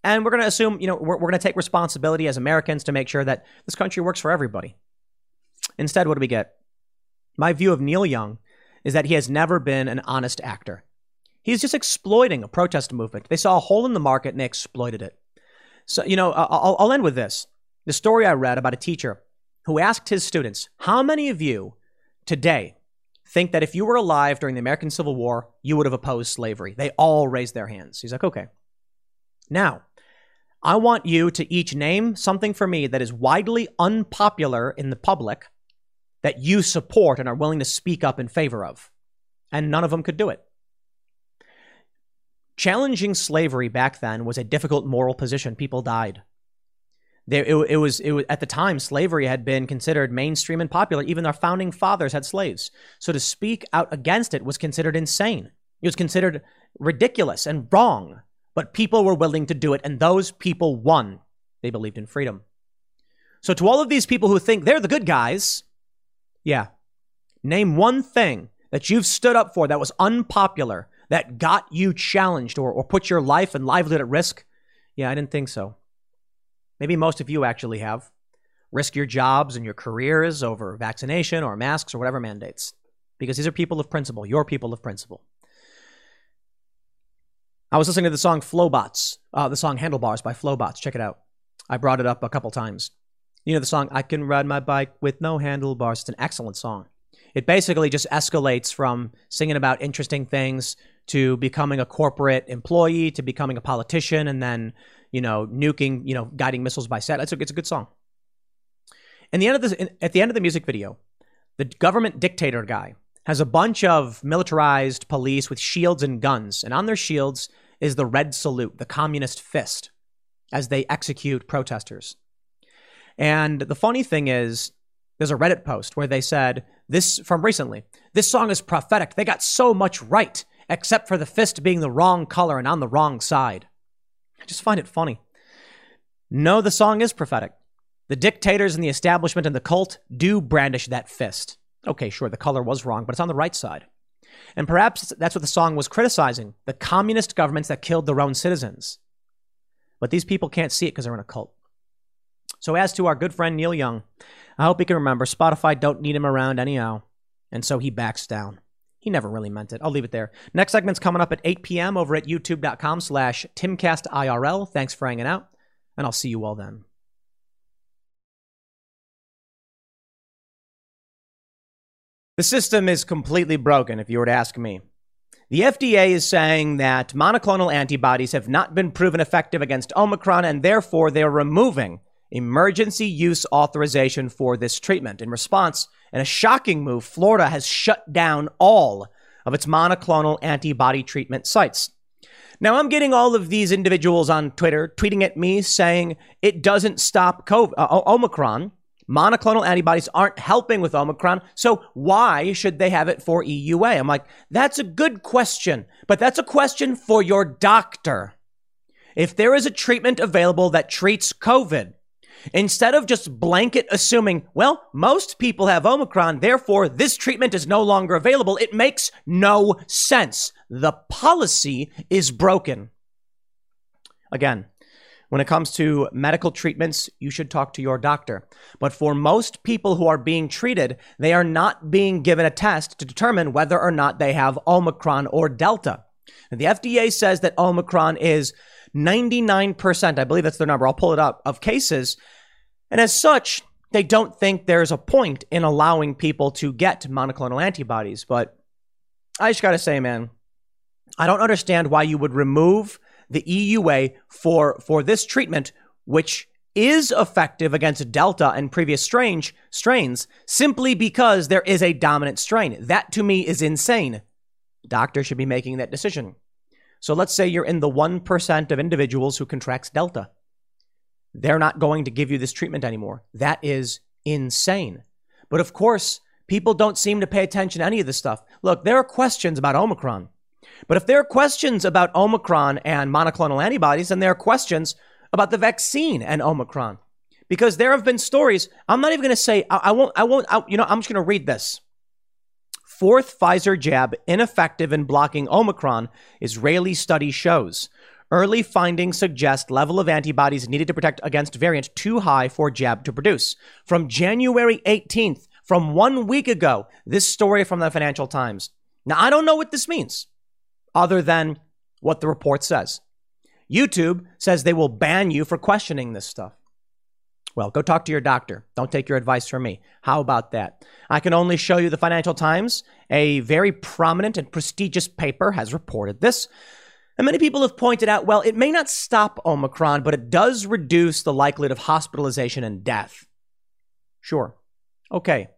And we're going to assume, you know, we're, we're going to take responsibility as Americans to make sure that this country works for everybody. Instead, what do we get? My view of Neil Young is that he has never been an honest actor. He's just exploiting a protest movement. They saw a hole in the market and they exploited it. So, you know, I'll, I'll end with this. The story I read about a teacher who asked his students, How many of you today think that if you were alive during the American Civil War, you would have opposed slavery? They all raised their hands. He's like, Okay. Now, I want you to each name something for me that is widely unpopular in the public that you support and are willing to speak up in favor of. And none of them could do it. Challenging slavery back then was a difficult moral position. People died. There, it, it, was, it was at the time slavery had been considered mainstream and popular. Even our founding fathers had slaves. So to speak out against it was considered insane. It was considered ridiculous and wrong. But people were willing to do it, and those people won. They believed in freedom. So to all of these people who think they're the good guys, yeah, name one thing that you've stood up for that was unpopular that got you challenged or, or put your life and livelihood at risk? Yeah, I didn't think so. Maybe most of you actually have. Risk your jobs and your careers over vaccination or masks or whatever mandates. Because these are people of principle, your people of principle. I was listening to the song Flobots, uh, the song Handlebars by Flobots. Check it out. I brought it up a couple times. You know the song I Can Ride My Bike with No Handlebars? It's an excellent song. It basically just escalates from singing about interesting things to becoming a corporate employee to becoming a politician and then, you know, nuking, you know, guiding missiles by set. It's a, it's a good song. And the end of at the end of the music video, the government dictator guy has a bunch of militarized police with shields and guns, and on their shields is the red salute, the communist fist, as they execute protesters. And the funny thing is, there's a Reddit post where they said this from recently. This song is prophetic. They got so much right except for the fist being the wrong color and on the wrong side. I just find it funny. No, the song is prophetic. The dictators and the establishment and the cult do brandish that fist. Okay, sure, the color was wrong, but it's on the right side. And perhaps that's what the song was criticizing the communist governments that killed their own citizens. But these people can't see it because they're in a cult. So, as to our good friend Neil Young, I hope he can remember Spotify don't need him around anyhow. And so he backs down. He never really meant it. I'll leave it there. Next segment's coming up at 8 p.m. over at youtube.com slash timcastirl. Thanks for hanging out, and I'll see you all then. The system is completely broken, if you were to ask me. The FDA is saying that monoclonal antibodies have not been proven effective against Omicron, and therefore they're removing emergency use authorization for this treatment. In response, in a shocking move, Florida has shut down all of its monoclonal antibody treatment sites. Now, I'm getting all of these individuals on Twitter tweeting at me saying it doesn't stop COVID, uh, Omicron. Monoclonal antibodies aren't helping with Omicron, so why should they have it for EUA? I'm like, that's a good question, but that's a question for your doctor. If there is a treatment available that treats COVID, Instead of just blanket assuming, well, most people have Omicron, therefore this treatment is no longer available, it makes no sense. The policy is broken. Again, when it comes to medical treatments, you should talk to your doctor. But for most people who are being treated, they are not being given a test to determine whether or not they have Omicron or Delta. And the FDA says that Omicron is 99%, I believe that's their number, I'll pull it up, of cases. And as such, they don't think there's a point in allowing people to get monoclonal antibodies. But I just got to say, man, I don't understand why you would remove the EUA for, for this treatment, which is effective against Delta and previous strange strains simply because there is a dominant strain. That to me is insane. Doctors should be making that decision. So let's say you're in the 1% of individuals who contracts Delta. They're not going to give you this treatment anymore. That is insane. But of course, people don't seem to pay attention to any of this stuff. Look, there are questions about Omicron. But if there are questions about Omicron and monoclonal antibodies, then there are questions about the vaccine and Omicron. Because there have been stories, I'm not even going to say, I, I, won't, I won't, I, you know, I'm just going to read this. Fourth Pfizer jab ineffective in blocking Omicron, Israeli study shows. Early findings suggest level of antibodies needed to protect against variant too high for jab to produce. From January 18th, from one week ago, this story from the Financial Times. Now, I don't know what this means other than what the report says. YouTube says they will ban you for questioning this stuff. Well, go talk to your doctor. Don't take your advice from me. How about that? I can only show you the Financial Times. A very prominent and prestigious paper has reported this. And many people have pointed out well, it may not stop Omicron, but it does reduce the likelihood of hospitalization and death. Sure. Okay.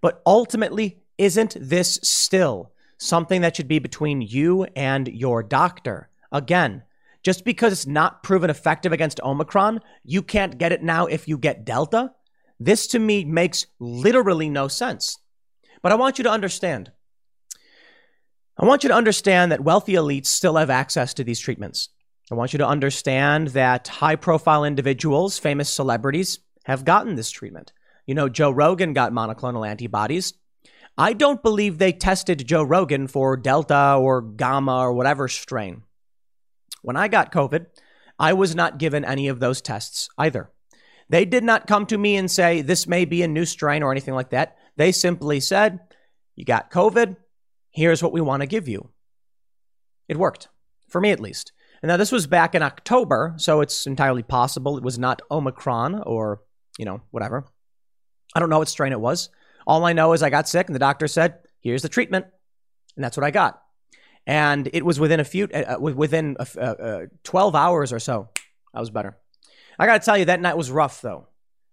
But ultimately, isn't this still something that should be between you and your doctor? Again, just because it's not proven effective against Omicron, you can't get it now if you get Delta. This to me makes literally no sense. But I want you to understand I want you to understand that wealthy elites still have access to these treatments. I want you to understand that high profile individuals, famous celebrities, have gotten this treatment. You know, Joe Rogan got monoclonal antibodies. I don't believe they tested Joe Rogan for Delta or Gamma or whatever strain. When I got COVID, I was not given any of those tests either. They did not come to me and say, this may be a new strain or anything like that. They simply said, you got COVID, here's what we want to give you. It worked, for me at least. And now this was back in October, so it's entirely possible it was not Omicron or, you know, whatever. I don't know what strain it was. All I know is I got sick and the doctor said, here's the treatment. And that's what I got. And it was within a few, uh, uh within uh, uh, 12 hours or so, I was better. I got to tell you, that night was rough though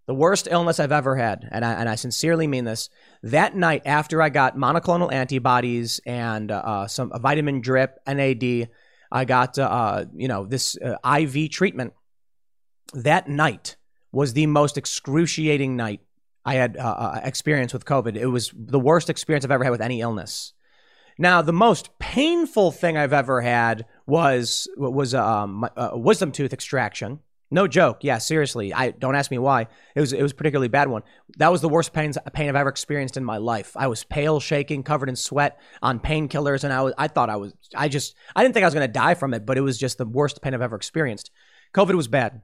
the worst illness I've ever had, and I, and I sincerely mean this. That night, after I got monoclonal antibodies and uh, uh some a vitamin drip, NAD, I got you know this IV treatment. That night was the most excruciating night I had uh, experienced with COVID. It was the worst experience I've ever had with any illness. Now, the most painful thing I've ever had was was um, a wisdom tooth extraction no joke. Yeah, seriously. I don't ask me why. It was it was a particularly bad one. That was the worst pain pain I've ever experienced in my life. I was pale, shaking, covered in sweat, on painkillers, and I was I thought I was I just I didn't think I was going to die from it, but it was just the worst pain I've ever experienced. COVID was bad,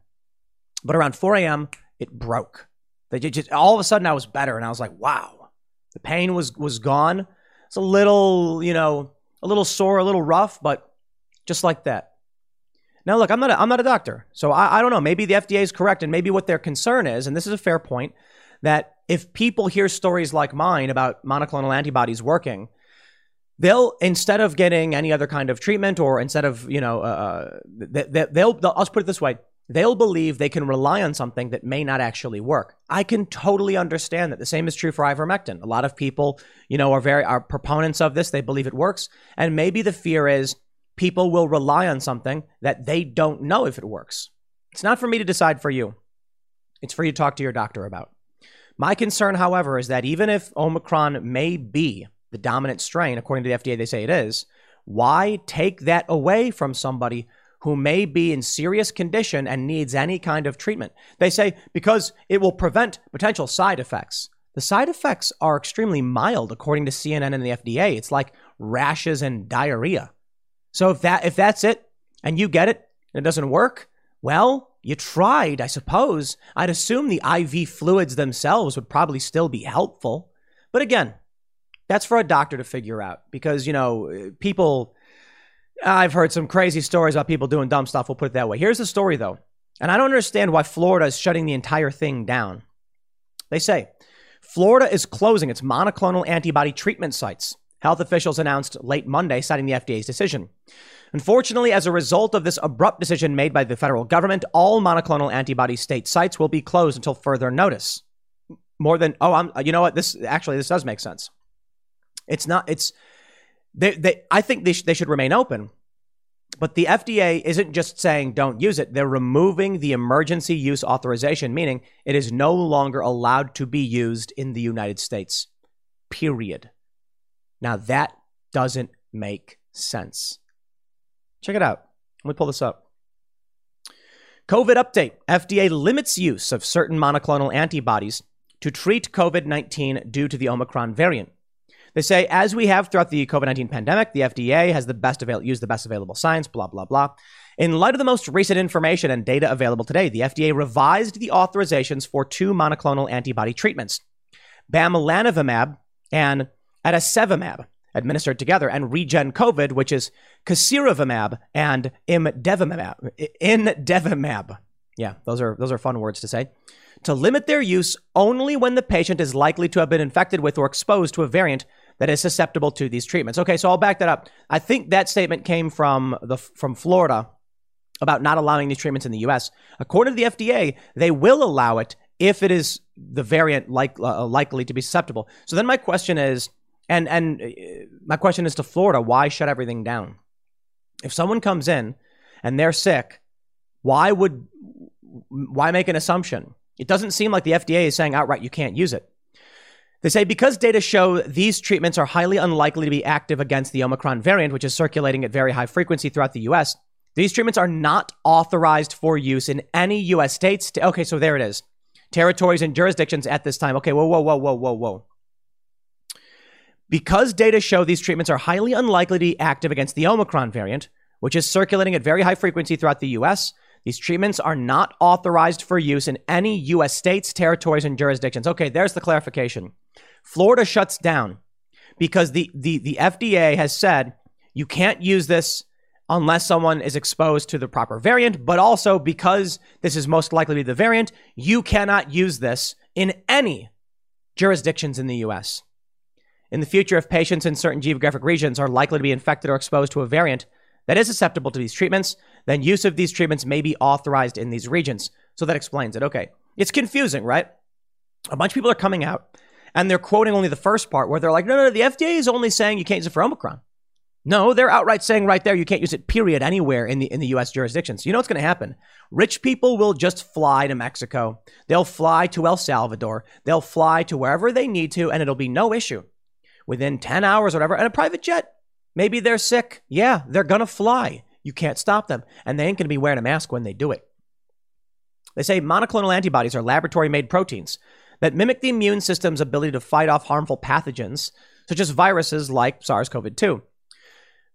but around 4 a.m. it broke. They just all of a sudden I was better, and I was like, wow, the pain was was gone. It's a little you know a little sore, a little rough, but just like that. Now, look, I'm not a, I'm not a doctor, so I, I don't know. Maybe the FDA is correct, and maybe what their concern is, and this is a fair point, that if people hear stories like mine about monoclonal antibodies working, they'll instead of getting any other kind of treatment, or instead of you know, uh, they, they, they'll, they'll I'll put it this way. They'll believe they can rely on something that may not actually work. I can totally understand that. The same is true for ivermectin. A lot of people, you know, are very are proponents of this. They believe it works, and maybe the fear is people will rely on something that they don't know if it works. It's not for me to decide for you, it's for you to talk to your doctor about. My concern, however, is that even if Omicron may be the dominant strain, according to the FDA, they say it is, why take that away from somebody who may be in serious condition and needs any kind of treatment? They say because it will prevent potential side effects. The side effects are extremely mild, according to CNN and the FDA. It's like rashes and diarrhea. So if that if that's it and you get it and it doesn't work, well, you tried, I suppose. I'd assume the IV fluids themselves would probably still be helpful. But again, that's for a doctor to figure out because, you know, people I've heard some crazy stories about people doing dumb stuff, we'll put it that way. Here's the story though. And I don't understand why Florida is shutting the entire thing down. They say Florida is closing its monoclonal antibody treatment sites. Health officials announced late Monday, citing the FDA's decision. Unfortunately, as a result of this abrupt decision made by the federal government, all monoclonal antibody state sites will be closed until further notice. More than oh, I'm you know what this actually this does make sense. It's not it's they, they I think they, sh- they should remain open, but the FDA isn't just saying don't use it. They're removing the emergency use authorization, meaning it is no longer allowed to be used in the United States. Period. Now that doesn't make sense. Check it out. Let me pull this up. COVID update FDA limits use of certain monoclonal antibodies to treat COVID 19 due to the Omicron variant. They say, as we have throughout the COVID 19 pandemic, the FDA has the best avail- used the best available science, blah, blah, blah. In light of the most recent information and data available today, the FDA revised the authorizations for two monoclonal antibody treatments bamlanivimab and etesevimab administered together, and Regen COVID, which is casirivimab and imdevimab. Indevimab. Yeah, those are those are fun words to say. To limit their use only when the patient is likely to have been infected with or exposed to a variant that is susceptible to these treatments. Okay, so I'll back that up. I think that statement came from the from Florida about not allowing these treatments in the U.S. According to the FDA, they will allow it if it is the variant like, uh, likely to be susceptible. So then my question is, and and uh, my question is to Florida: Why shut everything down? If someone comes in and they're sick, why would why make an assumption? It doesn't seem like the FDA is saying outright you can't use it. They say because data show these treatments are highly unlikely to be active against the Omicron variant, which is circulating at very high frequency throughout the US, these treatments are not authorized for use in any US states. okay, so there it is. Territories and jurisdictions at this time. Okay, whoa, whoa, whoa, whoa, whoa, whoa. Because data show these treatments are highly unlikely to be active against the Omicron variant, which is circulating at very high frequency throughout the US, these treatments are not authorized for use in any US states, territories, and jurisdictions. Okay, there's the clarification. Florida shuts down because the, the, the FDA has said you can't use this unless someone is exposed to the proper variant, but also because this is most likely to be the variant, you cannot use this in any jurisdictions in the US. In the future, if patients in certain geographic regions are likely to be infected or exposed to a variant that is susceptible to these treatments, then use of these treatments may be authorized in these regions. So that explains it. Okay. It's confusing, right? A bunch of people are coming out and they're quoting only the first part where they're like, no, no, no, the FDA is only saying you can't use it for Omicron. No, they're outright saying right there you can't use it, period, anywhere in the in the US jurisdictions. You know what's gonna happen? Rich people will just fly to Mexico. They'll fly to El Salvador. They'll fly to wherever they need to, and it'll be no issue within 10 hours or whatever, and a private jet. Maybe they're sick. Yeah, they're going to fly. You can't stop them. And they ain't going to be wearing a mask when they do it. They say monoclonal antibodies are laboratory made proteins that mimic the immune system's ability to fight off harmful pathogens, such as viruses like SARS CoV 2.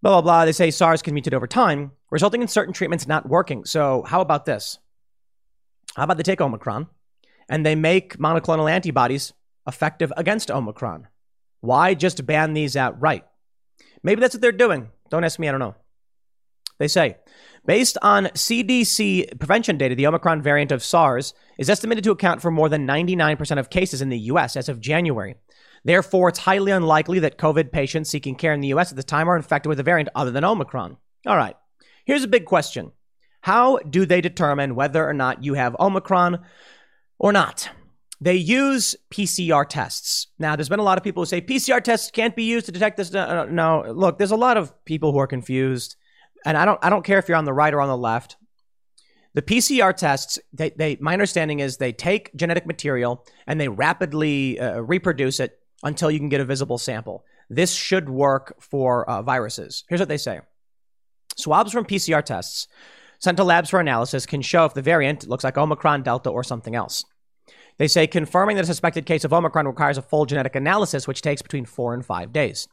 Blah, blah, blah. They say SARS can mutate over time, resulting in certain treatments not working. So, how about this? How about they take Omicron and they make monoclonal antibodies effective against Omicron? Why just ban these outright? Maybe that's what they're doing. Don't ask me, I don't know. They say, based on CDC prevention data, the Omicron variant of SARS is estimated to account for more than 99% of cases in the US as of January. Therefore, it's highly unlikely that COVID patients seeking care in the US at the time are infected with a variant other than Omicron. All right, here's a big question How do they determine whether or not you have Omicron or not? They use PCR tests. Now, there's been a lot of people who say PCR tests can't be used to detect this. No, no, look, there's a lot of people who are confused, and I don't, I don't care if you're on the right or on the left. The PCR tests, they, they, my understanding is they take genetic material and they rapidly uh, reproduce it until you can get a visible sample. This should work for uh, viruses. Here's what they say swabs from PCR tests sent to labs for analysis can show if the variant looks like Omicron, Delta, or something else. They say confirming that a suspected case of Omicron requires a full genetic analysis, which takes between four and five days.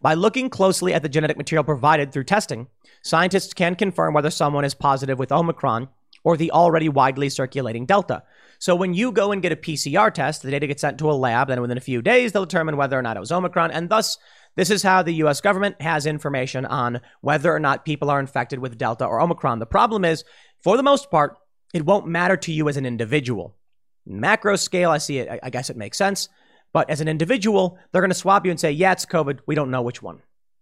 By looking closely at the genetic material provided through testing, scientists can confirm whether someone is positive with Omicron or the already widely circulating Delta. So when you go and get a PCR test, the data gets sent to a lab, then within a few days, they'll determine whether or not it was Omicron. And thus, this is how the US government has information on whether or not people are infected with Delta or Omicron. The problem is, for the most part, it won't matter to you as an individual. Macro scale, I see it. I guess it makes sense. But as an individual, they're going to swab you and say, yeah, it's COVID. We don't know which one.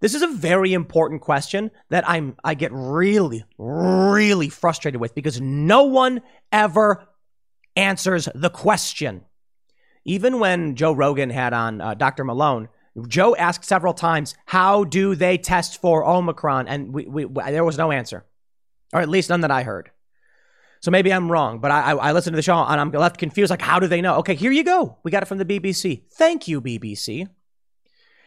This is a very important question that I'm I get really really frustrated with because no one ever answers the question. Even when Joe Rogan had on uh, Dr. Malone, Joe asked several times, "How do they test for Omicron?" and we, we, we, there was no answer, or at least none that I heard. So maybe I'm wrong, but I, I, I listened to the show and I'm left confused. Like, how do they know? Okay, here you go. We got it from the BBC. Thank you, BBC.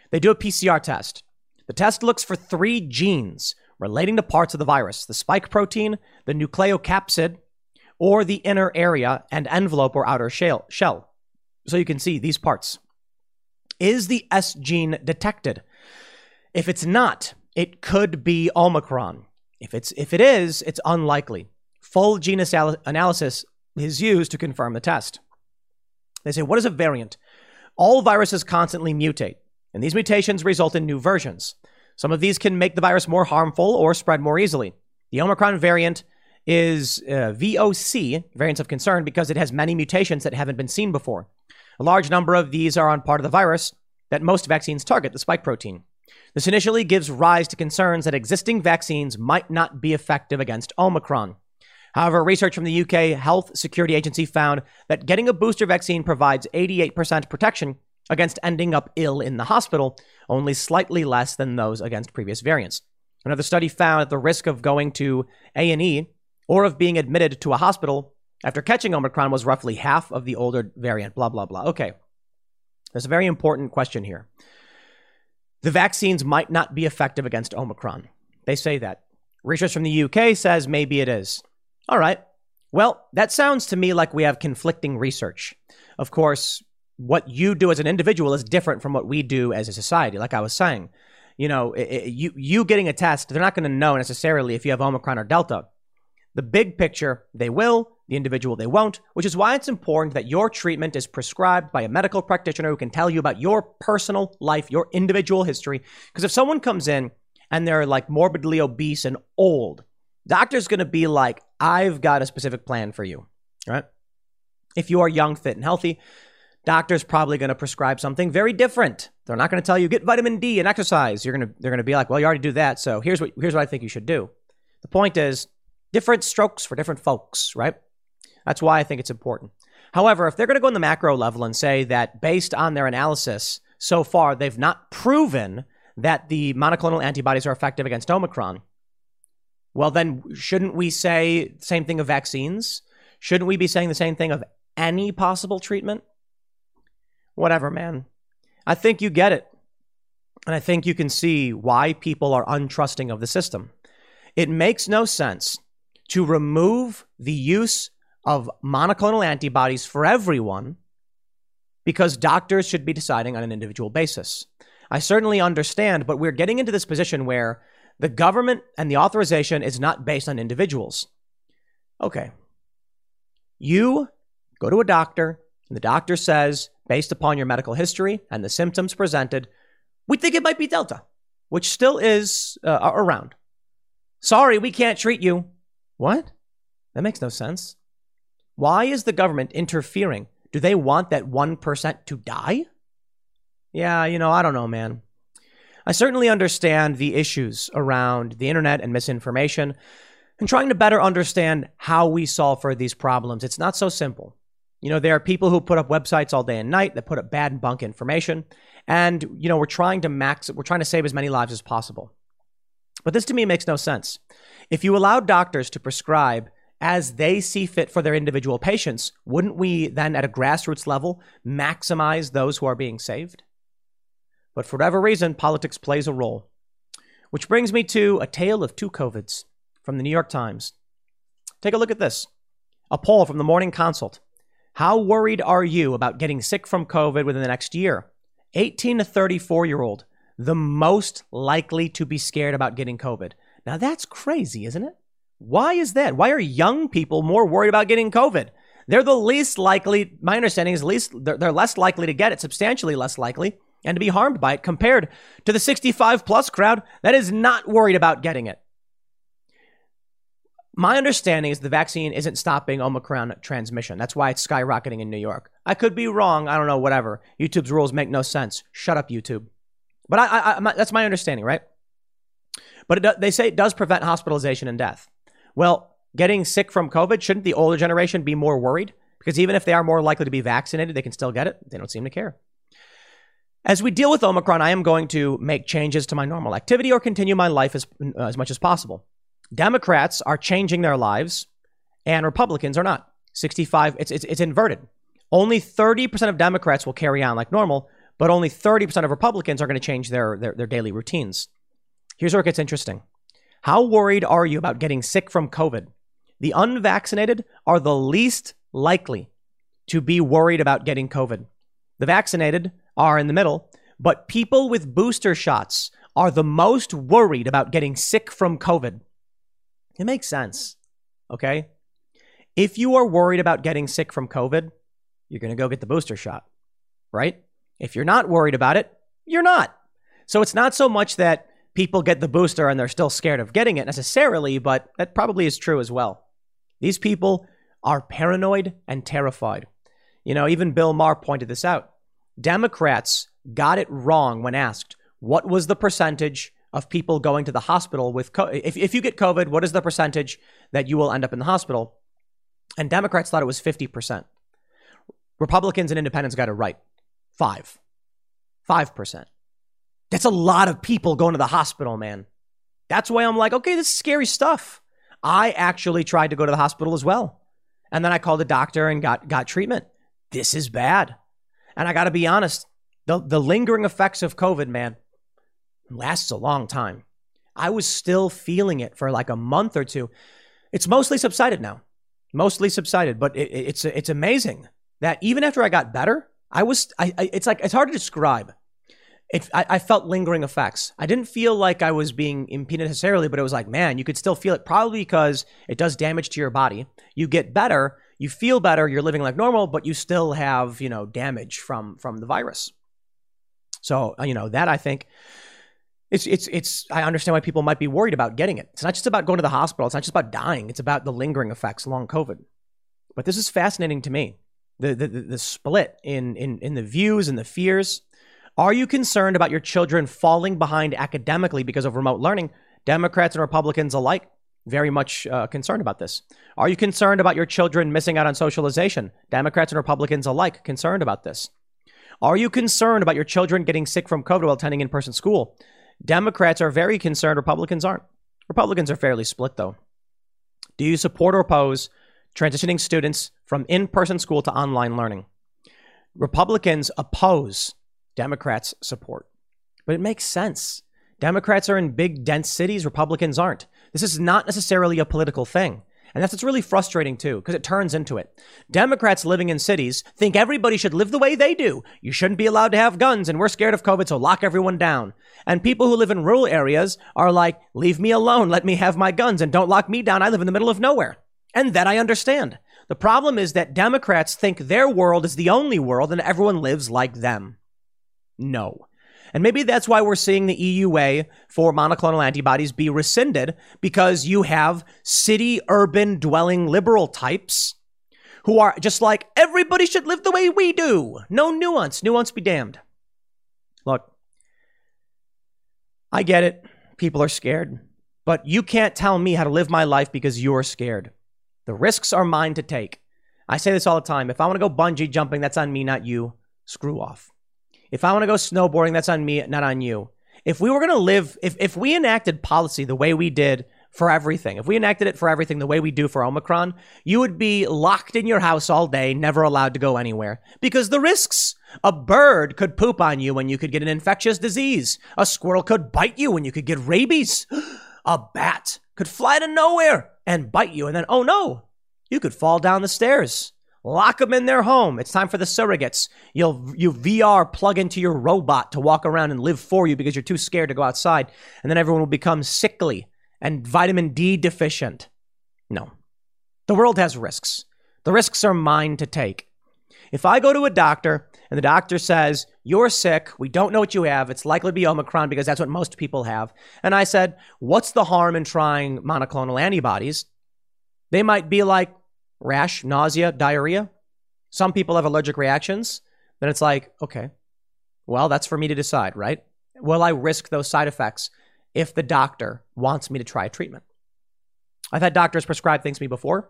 They do a PCR test. The test looks for three genes relating to parts of the virus the spike protein, the nucleocapsid, or the inner area and envelope or outer shell. So you can see these parts. Is the S gene detected? If it's not, it could be Omicron. If, it's, if it is, it's unlikely. Full genus analysis is used to confirm the test. They say, what is a variant? All viruses constantly mutate and these mutations result in new versions. Some of these can make the virus more harmful or spread more easily. The Omicron variant is uh, VOC, variants of concern, because it has many mutations that haven't been seen before. A large number of these are on part of the virus that most vaccines target, the spike protein. This initially gives rise to concerns that existing vaccines might not be effective against Omicron. However, research from the UK Health Security Agency found that getting a booster vaccine provides 88% protection against ending up ill in the hospital, only slightly less than those against previous variants. Another study found that the risk of going to A&E or of being admitted to a hospital after catching Omicron was roughly half of the older variant, blah, blah, blah. Okay. There's a very important question here. The vaccines might not be effective against Omicron. They say that. Research from the UK says maybe it is. All right. Well, that sounds to me like we have conflicting research. Of course, what you do as an individual is different from what we do as a society. Like I was saying, you know, it, it, you you getting a test, they're not going to know necessarily if you have Omicron or Delta. The big picture, they will. The individual, they won't. Which is why it's important that your treatment is prescribed by a medical practitioner who can tell you about your personal life, your individual history. Because if someone comes in and they're like morbidly obese and old, doctor's going to be like, "I've got a specific plan for you." Right? If you are young, fit, and healthy, doctor's probably going to prescribe something very different. They're not going to tell you get vitamin D and exercise. You're going to they're going to be like, "Well, you already do that, so here's what here's what I think you should do." The point is different strokes for different folks, right? That's why I think it's important. However, if they're going to go in the macro level and say that based on their analysis so far they've not proven that the monoclonal antibodies are effective against Omicron, well then shouldn't we say the same thing of vaccines? Shouldn't we be saying the same thing of any possible treatment? Whatever, man. I think you get it. And I think you can see why people are untrusting of the system. It makes no sense to remove the use of monoclonal antibodies for everyone because doctors should be deciding on an individual basis. I certainly understand, but we're getting into this position where the government and the authorization is not based on individuals. Okay. You go to a doctor, and the doctor says, based upon your medical history and the symptoms presented, we think it might be Delta, which still is uh, around. Sorry, we can't treat you. What? That makes no sense. Why is the government interfering? Do they want that 1% to die? Yeah, you know, I don't know, man. I certainly understand the issues around the internet and misinformation and trying to better understand how we solve for these problems. It's not so simple. You know, there are people who put up websites all day and night that put up bad and bunk information. And, you know, we're trying to max, we're trying to save as many lives as possible. But this to me makes no sense. If you allow doctors to prescribe as they see fit for their individual patients, wouldn't we then, at a grassroots level, maximize those who are being saved? But for whatever reason, politics plays a role. Which brings me to a tale of two COVIDs from the New York Times. Take a look at this. A poll from the Morning Consult. How worried are you about getting sick from COVID within the next year? 18 to 34 year old, the most likely to be scared about getting COVID. Now that's crazy, isn't it? Why is that? Why are young people more worried about getting COVID? They're the least likely, my understanding is least they're, they're less likely to get it, substantially less likely, and to be harmed by it compared to the 65 plus crowd that is not worried about getting it. My understanding is the vaccine isn't stopping Omicron transmission. That's why it's skyrocketing in New York. I could be wrong. I don't know, whatever. YouTube's rules make no sense. Shut up, YouTube. But I, I, I that's my understanding, right? But it, they say it does prevent hospitalization and death. Well, getting sick from COVID, shouldn't the older generation be more worried? Because even if they are more likely to be vaccinated, they can still get it. They don't seem to care. As we deal with Omicron, I am going to make changes to my normal activity or continue my life as, as much as possible. Democrats are changing their lives and Republicans are not. 65, it's, it's, it's inverted. Only 30% of Democrats will carry on like normal, but only 30% of Republicans are going to change their, their, their daily routines. Here's where it gets interesting. How worried are you about getting sick from COVID? The unvaccinated are the least likely to be worried about getting COVID. The vaccinated are in the middle, but people with booster shots are the most worried about getting sick from COVID. It makes sense. Okay? If you are worried about getting sick from COVID, you're going to go get the booster shot, right? If you're not worried about it, you're not. So it's not so much that people get the booster and they're still scared of getting it necessarily, but that probably is true as well. These people are paranoid and terrified. You know, even Bill Maher pointed this out. Democrats got it wrong when asked what was the percentage of people going to the hospital with COVID. If, if you get COVID, what is the percentage that you will end up in the hospital? And Democrats thought it was 50%. Republicans and independents got it right. Five. 5%. That's a lot of people going to the hospital, man. That's why I'm like, okay, this is scary stuff. I actually tried to go to the hospital as well. And then I called a doctor and got, got treatment. This is bad. And I got to be honest, the, the lingering effects of COVID, man, lasts a long time. I was still feeling it for like a month or two. It's mostly subsided now, mostly subsided, but it, it's it's amazing that even after I got better, I was I, I it's like it's hard to describe. It, I, I felt lingering effects. I didn't feel like I was being impeded necessarily, but it was like, man, you could still feel it probably because it does damage to your body. You get better, you feel better, you're living like normal, but you still have, you know, damage from from the virus. So, uh, you know, that I think it's it's it's I understand why people might be worried about getting it. It's not just about going to the hospital, it's not just about dying, it's about the lingering effects long COVID. But this is fascinating to me. The the, the split in, in in the views and the fears. Are you concerned about your children falling behind academically because of remote learning? Democrats and Republicans alike very much uh, concerned about this. Are you concerned about your children missing out on socialization? Democrats and Republicans alike concerned about this. Are you concerned about your children getting sick from COVID while attending in person school? Democrats are very concerned, Republicans aren't. Republicans are fairly split, though. Do you support or oppose transitioning students from in person school to online learning? Republicans oppose, Democrats support. But it makes sense. Democrats are in big, dense cities, Republicans aren't. This is not necessarily a political thing. And that's what's really frustrating too, because it turns into it. Democrats living in cities think everybody should live the way they do. You shouldn't be allowed to have guns, and we're scared of COVID, so lock everyone down. And people who live in rural areas are like, leave me alone, let me have my guns, and don't lock me down. I live in the middle of nowhere. And that I understand. The problem is that Democrats think their world is the only world and everyone lives like them. No. And maybe that's why we're seeing the EUA for monoclonal antibodies be rescinded because you have city urban dwelling liberal types who are just like, everybody should live the way we do. No nuance. Nuance be damned. Look, I get it. People are scared. But you can't tell me how to live my life because you're scared. The risks are mine to take. I say this all the time. If I want to go bungee jumping, that's on me, not you. Screw off. If I want to go snowboarding, that's on me, not on you. If we were going to live, if, if we enacted policy the way we did for everything, if we enacted it for everything the way we do for Omicron, you would be locked in your house all day, never allowed to go anywhere. Because the risks a bird could poop on you and you could get an infectious disease. A squirrel could bite you and you could get rabies. A bat could fly to nowhere and bite you. And then, oh no, you could fall down the stairs. Lock them in their home. It's time for the surrogates. You'll you VR plug into your robot to walk around and live for you because you're too scared to go outside. And then everyone will become sickly and vitamin D deficient. No. The world has risks. The risks are mine to take. If I go to a doctor and the doctor says, You're sick, we don't know what you have, it's likely to be Omicron because that's what most people have. And I said, What's the harm in trying monoclonal antibodies? They might be like rash, nausea, diarrhea. Some people have allergic reactions. Then it's like, okay, well, that's for me to decide, right? Will I risk those side effects if the doctor wants me to try a treatment? I've had doctors prescribe things to me before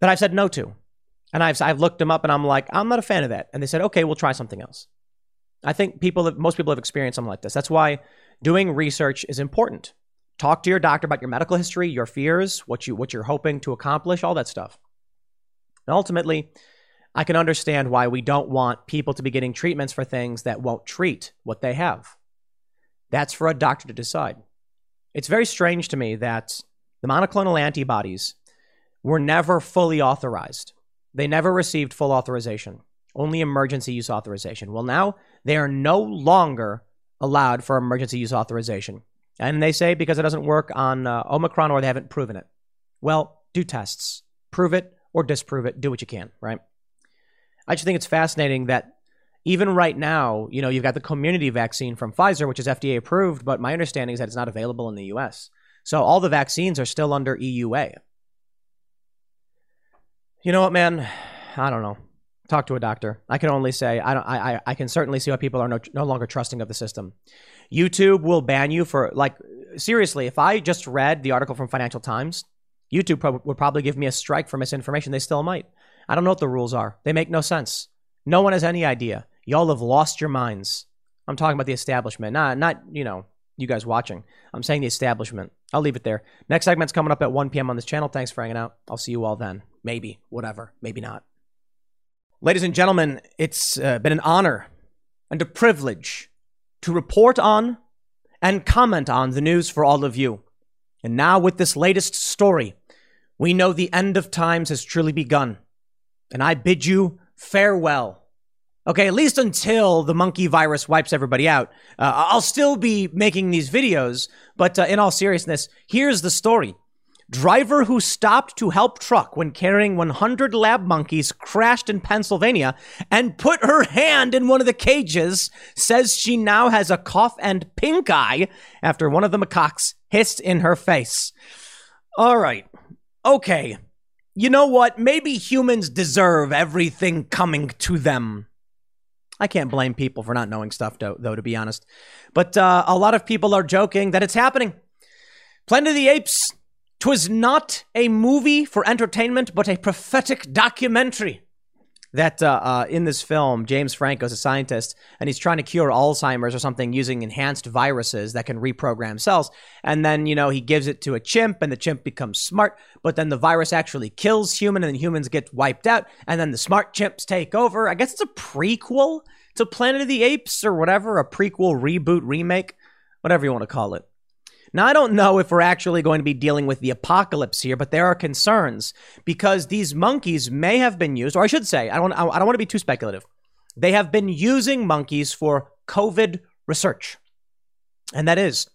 that I've said no to. And I've, I've looked them up and I'm like, I'm not a fan of that. And they said, okay, we'll try something else. I think people, have, most people have experienced something like this. That's why doing research is important. Talk to your doctor about your medical history, your fears, what you what you're hoping to accomplish, all that stuff. And ultimately, I can understand why we don't want people to be getting treatments for things that won't treat what they have. That's for a doctor to decide. It's very strange to me that the monoclonal antibodies were never fully authorized. They never received full authorization, only emergency use authorization. Well, now they are no longer allowed for emergency use authorization. And they say because it doesn't work on uh, Omicron or they haven't proven it. Well, do tests, prove it or disprove it, do what you can, right? I just think it's fascinating that even right now, you know, you've got the Comirnaty vaccine from Pfizer, which is FDA approved, but my understanding is that it's not available in the US. So all the vaccines are still under EUA. You know what, man? I don't know. Talk to a doctor. I can only say I don't. I I, can certainly see why people are no, no longer trusting of the system. YouTube will ban you for like seriously. If I just read the article from Financial Times, YouTube pro- would probably give me a strike for misinformation. They still might. I don't know what the rules are. They make no sense. No one has any idea. Y'all have lost your minds. I'm talking about the establishment, not not you know you guys watching. I'm saying the establishment. I'll leave it there. Next segment's coming up at 1 p.m. on this channel. Thanks for hanging out. I'll see you all then. Maybe, whatever, maybe not. Ladies and gentlemen, it's uh, been an honor and a privilege to report on and comment on the news for all of you. And now, with this latest story, we know the end of times has truly begun. And I bid you farewell. Okay, at least until the monkey virus wipes everybody out. Uh, I'll still be making these videos, but uh, in all seriousness, here's the story. Driver who stopped to help truck when carrying 100 lab monkeys crashed in Pennsylvania and put her hand in one of the cages says she now has a cough and pink eye after one of the macaques hissed in her face. All right. Okay. You know what? Maybe humans deserve everything coming to them. I can't blame people for not knowing stuff, though, though to be honest. But uh, a lot of people are joking that it's happening. Planet of the Apes Twas not a movie for entertainment, but a prophetic documentary. That uh, uh, in this film, James Franco is a scientist, and he's trying to cure Alzheimer's or something using enhanced viruses that can reprogram cells. And then, you know, he gives it to a chimp, and the chimp becomes smart. But then the virus actually kills human, and humans get wiped out. And then the smart chimps take over. I guess it's a prequel to Planet of the Apes or whatever, a prequel, reboot, remake, whatever you want to call it. Now, I don't know if we're actually going to be dealing with the apocalypse here, but there are concerns because these monkeys may have been used, or I should say, I don't, I don't want to be too speculative. They have been using monkeys for COVID research. And that is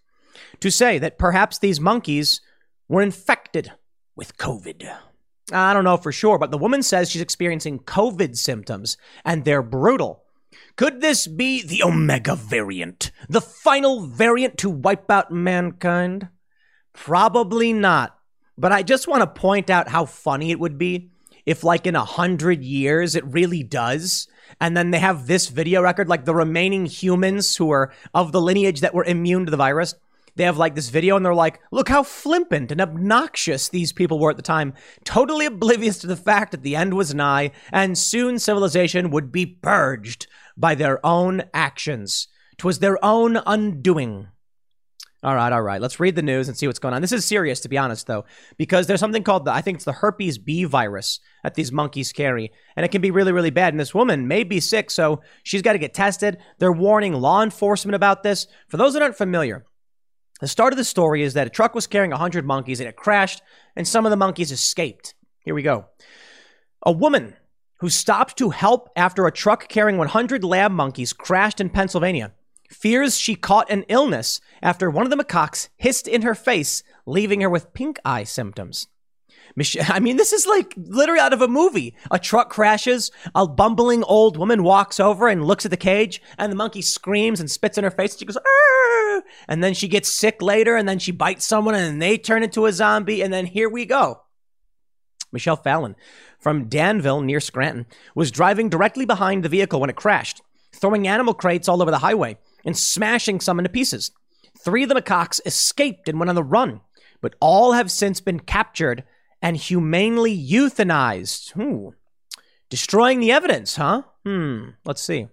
to say that perhaps these monkeys were infected with COVID. I don't know for sure, but the woman says she's experiencing COVID symptoms and they're brutal. Could this be the Omega variant? The final variant to wipe out mankind? Probably not. But I just want to point out how funny it would be if, like, in a hundred years, it really does. And then they have this video record, like the remaining humans who are of the lineage that were immune to the virus. They have like this video and they're like, look how flippant and obnoxious these people were at the time, totally oblivious to the fact that the end was nigh and soon civilization would be purged by their own actions. 'Twas their own undoing. All right, all right. Let's read the news and see what's going on. This is serious, to be honest, though, because there's something called the, I think it's the herpes B virus that these monkeys carry, and it can be really, really bad. And this woman may be sick, so she's got to get tested. They're warning law enforcement about this. For those that aren't familiar, The start of the story is that a truck was carrying 100 monkeys and it crashed, and some of the monkeys escaped. Here we go. A woman who stopped to help after a truck carrying 100 lab monkeys crashed in Pennsylvania fears she caught an illness after one of the macaques hissed in her face, leaving her with pink eye symptoms. Michelle, I mean, this is like literally out of a movie. A truck crashes, a bumbling old woman walks over and looks at the cage, and the monkey screams and spits in her face. She goes, Arr! and then she gets sick later, and then she bites someone, and they turn into a zombie, and then here we go. Michelle Fallon from Danville near Scranton was driving directly behind the vehicle when it crashed, throwing animal crates all over the highway and smashing some into pieces. Three of the macaques escaped and went on the run, but all have since been captured and humanely euthanized. Ooh. Destroying the evidence, huh? Hmm. Let's see.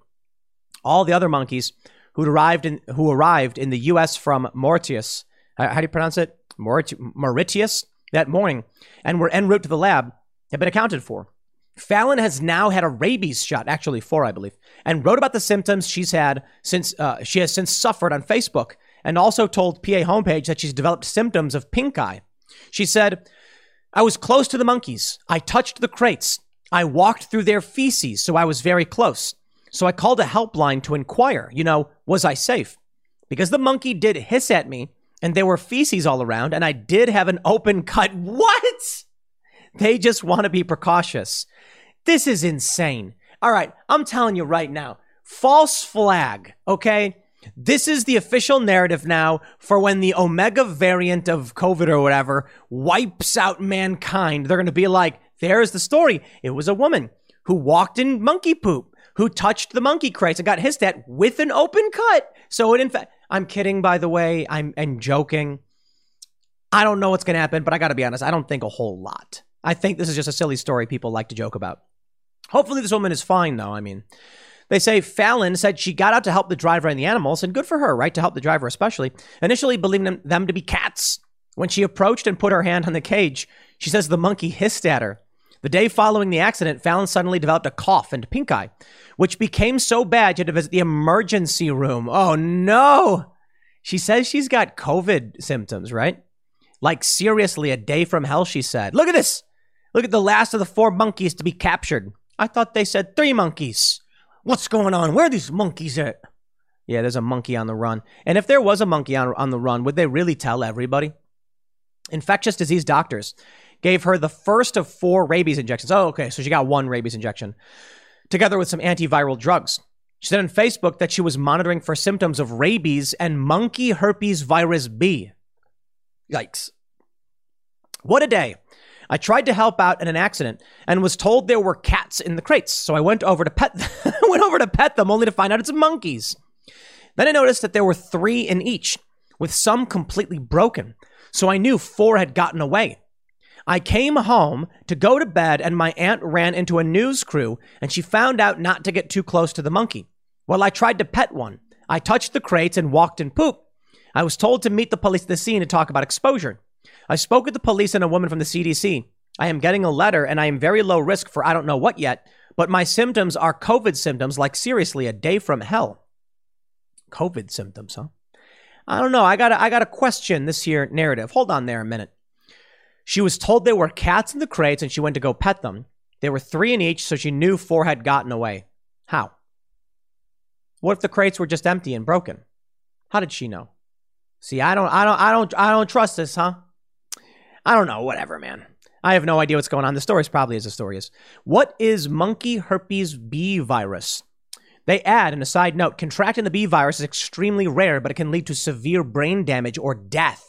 All the other monkeys who arrived in who arrived in the U.S. from Mauritius, how do you pronounce it? Mauritius that morning, and were en route to the lab, have been accounted for. Fallon has now had a rabies shot, actually four, I believe, and wrote about the symptoms she's had since uh, she has since suffered on Facebook, and also told PA homepage that she's developed symptoms of pink eye. She said, I was close to the monkeys. I touched the crates. I walked through their feces, so I was very close. So I called a helpline to inquire, you know, was I safe? Because the monkey did hiss at me and there were feces all around and I did have an open cut. What? They just want to be precautious. This is insane. All right, I'm telling you right now, false flag, okay? This is the official narrative now for when the Omega variant of COVID or whatever wipes out mankind. They're going to be like, there's the story. It was a woman who walked in monkey poop, who touched the monkey crates and got hissed at with an open cut. So it, in fact, I'm kidding, by the way. I'm, I'm joking. I don't know what's going to happen, but I got to be honest. I don't think a whole lot. I think this is just a silly story people like to joke about. Hopefully, this woman is fine, though. I mean, they say Fallon said she got out to help the driver and the animals, and good for her, right? To help the driver, especially. Initially believing them, to be cats. When she approached and put her hand on the cage, she says the monkey hissed at her. The day following the accident, Fallon suddenly developed a cough and pink eye, which became so bad she had to visit the emergency room. Oh no! She says she's got COVID symptoms, right? Like seriously, a day from hell, she said. Look at this! Look at the last of the four monkeys to be captured. I thought they said three monkeys. What's going on? Where are these monkeys at? Yeah, there's a monkey on the run. And if there was a monkey on, on the run, would they really tell everybody? Infectious disease doctors gave her the first of four rabies injections. Oh, okay. So she got one rabies injection together with some antiviral drugs. She said on Facebook that she was monitoring for symptoms of rabies and monkey herpes virus B. Yikes. What a day. I tried to help out in an accident and was told there were cats in the crates. So I went over to pet them, went over to pet them only to find out it's monkeys. Then I noticed that there were 3 in each with some completely broken. So I knew 4 had gotten away. I came home to go to bed and my aunt ran into a news crew and she found out not to get too close to the monkey. Well, I tried to pet one. I touched the crates and walked in poop. I was told to meet the police at the scene to talk about exposure. I spoke with the police and a woman from the CDC. I am getting a letter and I am very low risk for I don't know what yet, but my symptoms are COVID symptoms, like seriously, a day from hell. COVID symptoms, huh? I don't know. I got I got to question this here narrative. Hold on there a minute. She was told there were cats in the crates and she went to go pet them. There were three in each, so she knew four had gotten away. How? What if the crates were just empty and broken? How did she know? See, I don't I don't I don't I don't trust this, huh? I don't know, whatever, man. I have no idea what's going on. The story's probably as the story is. What is monkey herpes B virus? They add, in a side note, contracting the B virus is extremely rare, but it can lead to severe brain damage or death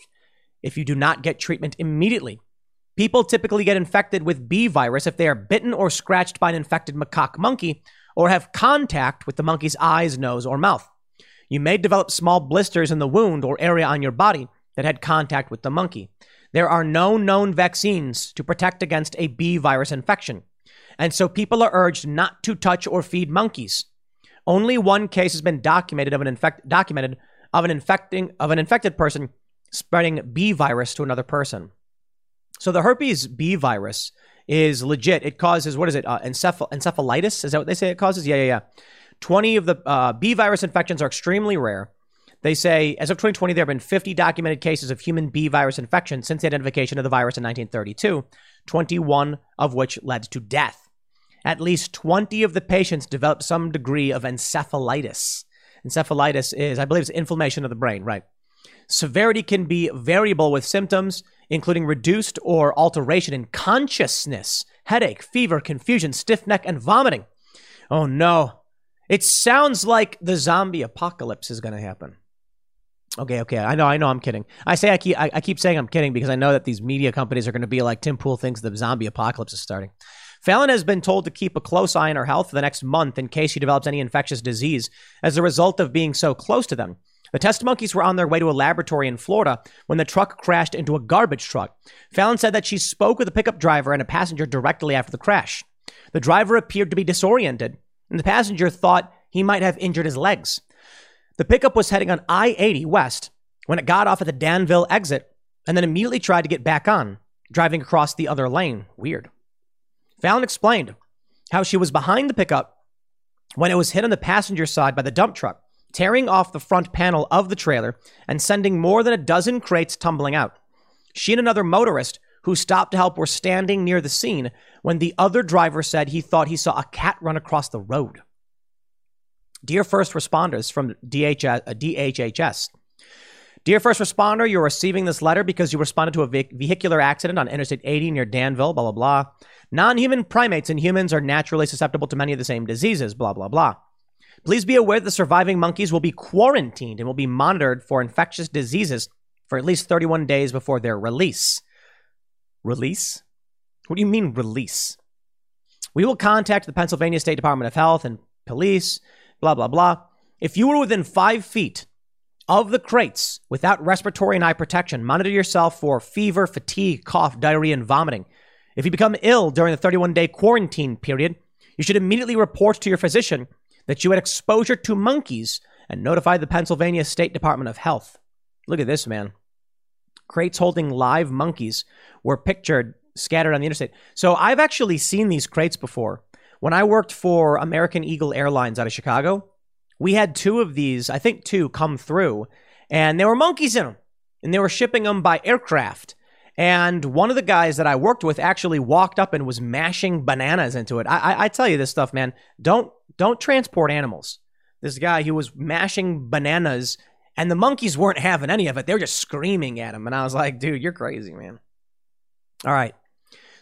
if you do not get treatment immediately. People typically get infected with B virus if they are bitten or scratched by an infected macaque monkey or have contact with the monkey's eyes, nose, or mouth. You may develop small blisters in the wound or area on your body that had contact with the monkey. There are no known vaccines to protect against a B virus infection, and so people are urged not to touch or feed monkeys. Only one case has been documented of an infect documented of an infecting of an infected person spreading B virus to another person. So the herpes B virus is legit. It causes what is it? Uh, encephal- encephalitis? Is that what they say it causes? Yeah, yeah, yeah. Twenty of the uh, B virus infections are extremely rare. They say as of 2020, there have been 50 documented cases of human B virus infection since the identification of the virus in 1932, 21 of which led to death. At least 20 of the patients developed some degree of encephalitis. Encephalitis is, I believe, it's inflammation of the brain, right? Severity can be variable with symptoms, including reduced or alteration in consciousness, headache, fever, confusion, stiff neck, and vomiting. Oh no. It sounds like the zombie apocalypse is going to happen. Okay, okay. I know, I know I'm kidding. I say I keep, I, I keep saying I'm kidding because I know that these media companies are going to be like Tim Pool thinks the zombie apocalypse is starting. Fallon has been told to keep a close eye on her health for the next month in case she develops any infectious disease as a result of being so close to them. The test monkeys were on their way to a laboratory in Florida when the truck crashed into a garbage truck. Fallon said that she spoke with a pickup driver and a passenger directly after the crash. The driver appeared to be disoriented, and the passenger thought he might have injured his legs. The pickup was heading on I 80 west when it got off at the Danville exit and then immediately tried to get back on, driving across the other lane. Weird. Fallon explained how she was behind the pickup when it was hit on the passenger side by the dump truck, tearing off the front panel of the trailer and sending more than a dozen crates tumbling out. She and another motorist who stopped to help were standing near the scene when the other driver said he thought he saw a cat run across the road. Dear first responders from DHS, uh, DHHS, Dear first responder, you're receiving this letter because you responded to a vehicular accident on Interstate 80 near Danville, blah, blah, blah. Non human primates and humans are naturally susceptible to many of the same diseases, blah, blah, blah. Please be aware that the surviving monkeys will be quarantined and will be monitored for infectious diseases for at least 31 days before their release. Release? What do you mean, release? We will contact the Pennsylvania State Department of Health and police, blah, blah, blah. If you were within five feet of the crates without respiratory and eye protection, monitor yourself for fever, fatigue, cough, diarrhea, and vomiting. If you become ill during the 31 day quarantine period, you should immediately report to your physician that you had exposure to monkeys and notify the Pennsylvania State Department of Health. Look at this, man. Crates holding live monkeys were pictured scattered on the interstate. So I've actually seen these crates before. When I worked for American Eagle Airlines out of Chicago, we had two of these, I think two, come through, and there were monkeys in them, and they were shipping them by aircraft. And one of the guys that I worked with actually walked up and was mashing bananas into it. I, I, I tell you this stuff, man. Don't don't transport animals. This guy, he was mashing bananas, and the monkeys weren't having any of it. They were just screaming at him, and I was like, dude, you're crazy, man. All right.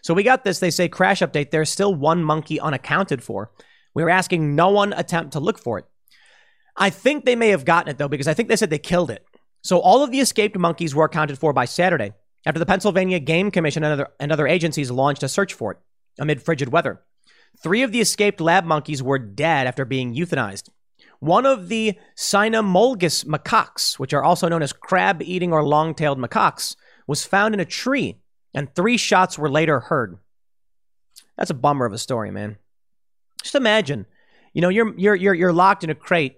So we got this. They say crash update. There's still one monkey unaccounted for. We were asking no one attempt to look for it. I think they may have gotten it though, because I think they said they killed it. So all of the escaped monkeys were accounted for by Saturday after the Pennsylvania Game Commission and other, and other agencies launched a search for it amid frigid weather. Three of the escaped lab monkeys were dead after being euthanized. One of the cynomolgus macaques, which are also known as crab eating or long tailed macaques, was found in a tree, and three shots were later heard. That's a bummer of a story, man. Just imagine, you know, you're, you're, you're, you're locked in a crate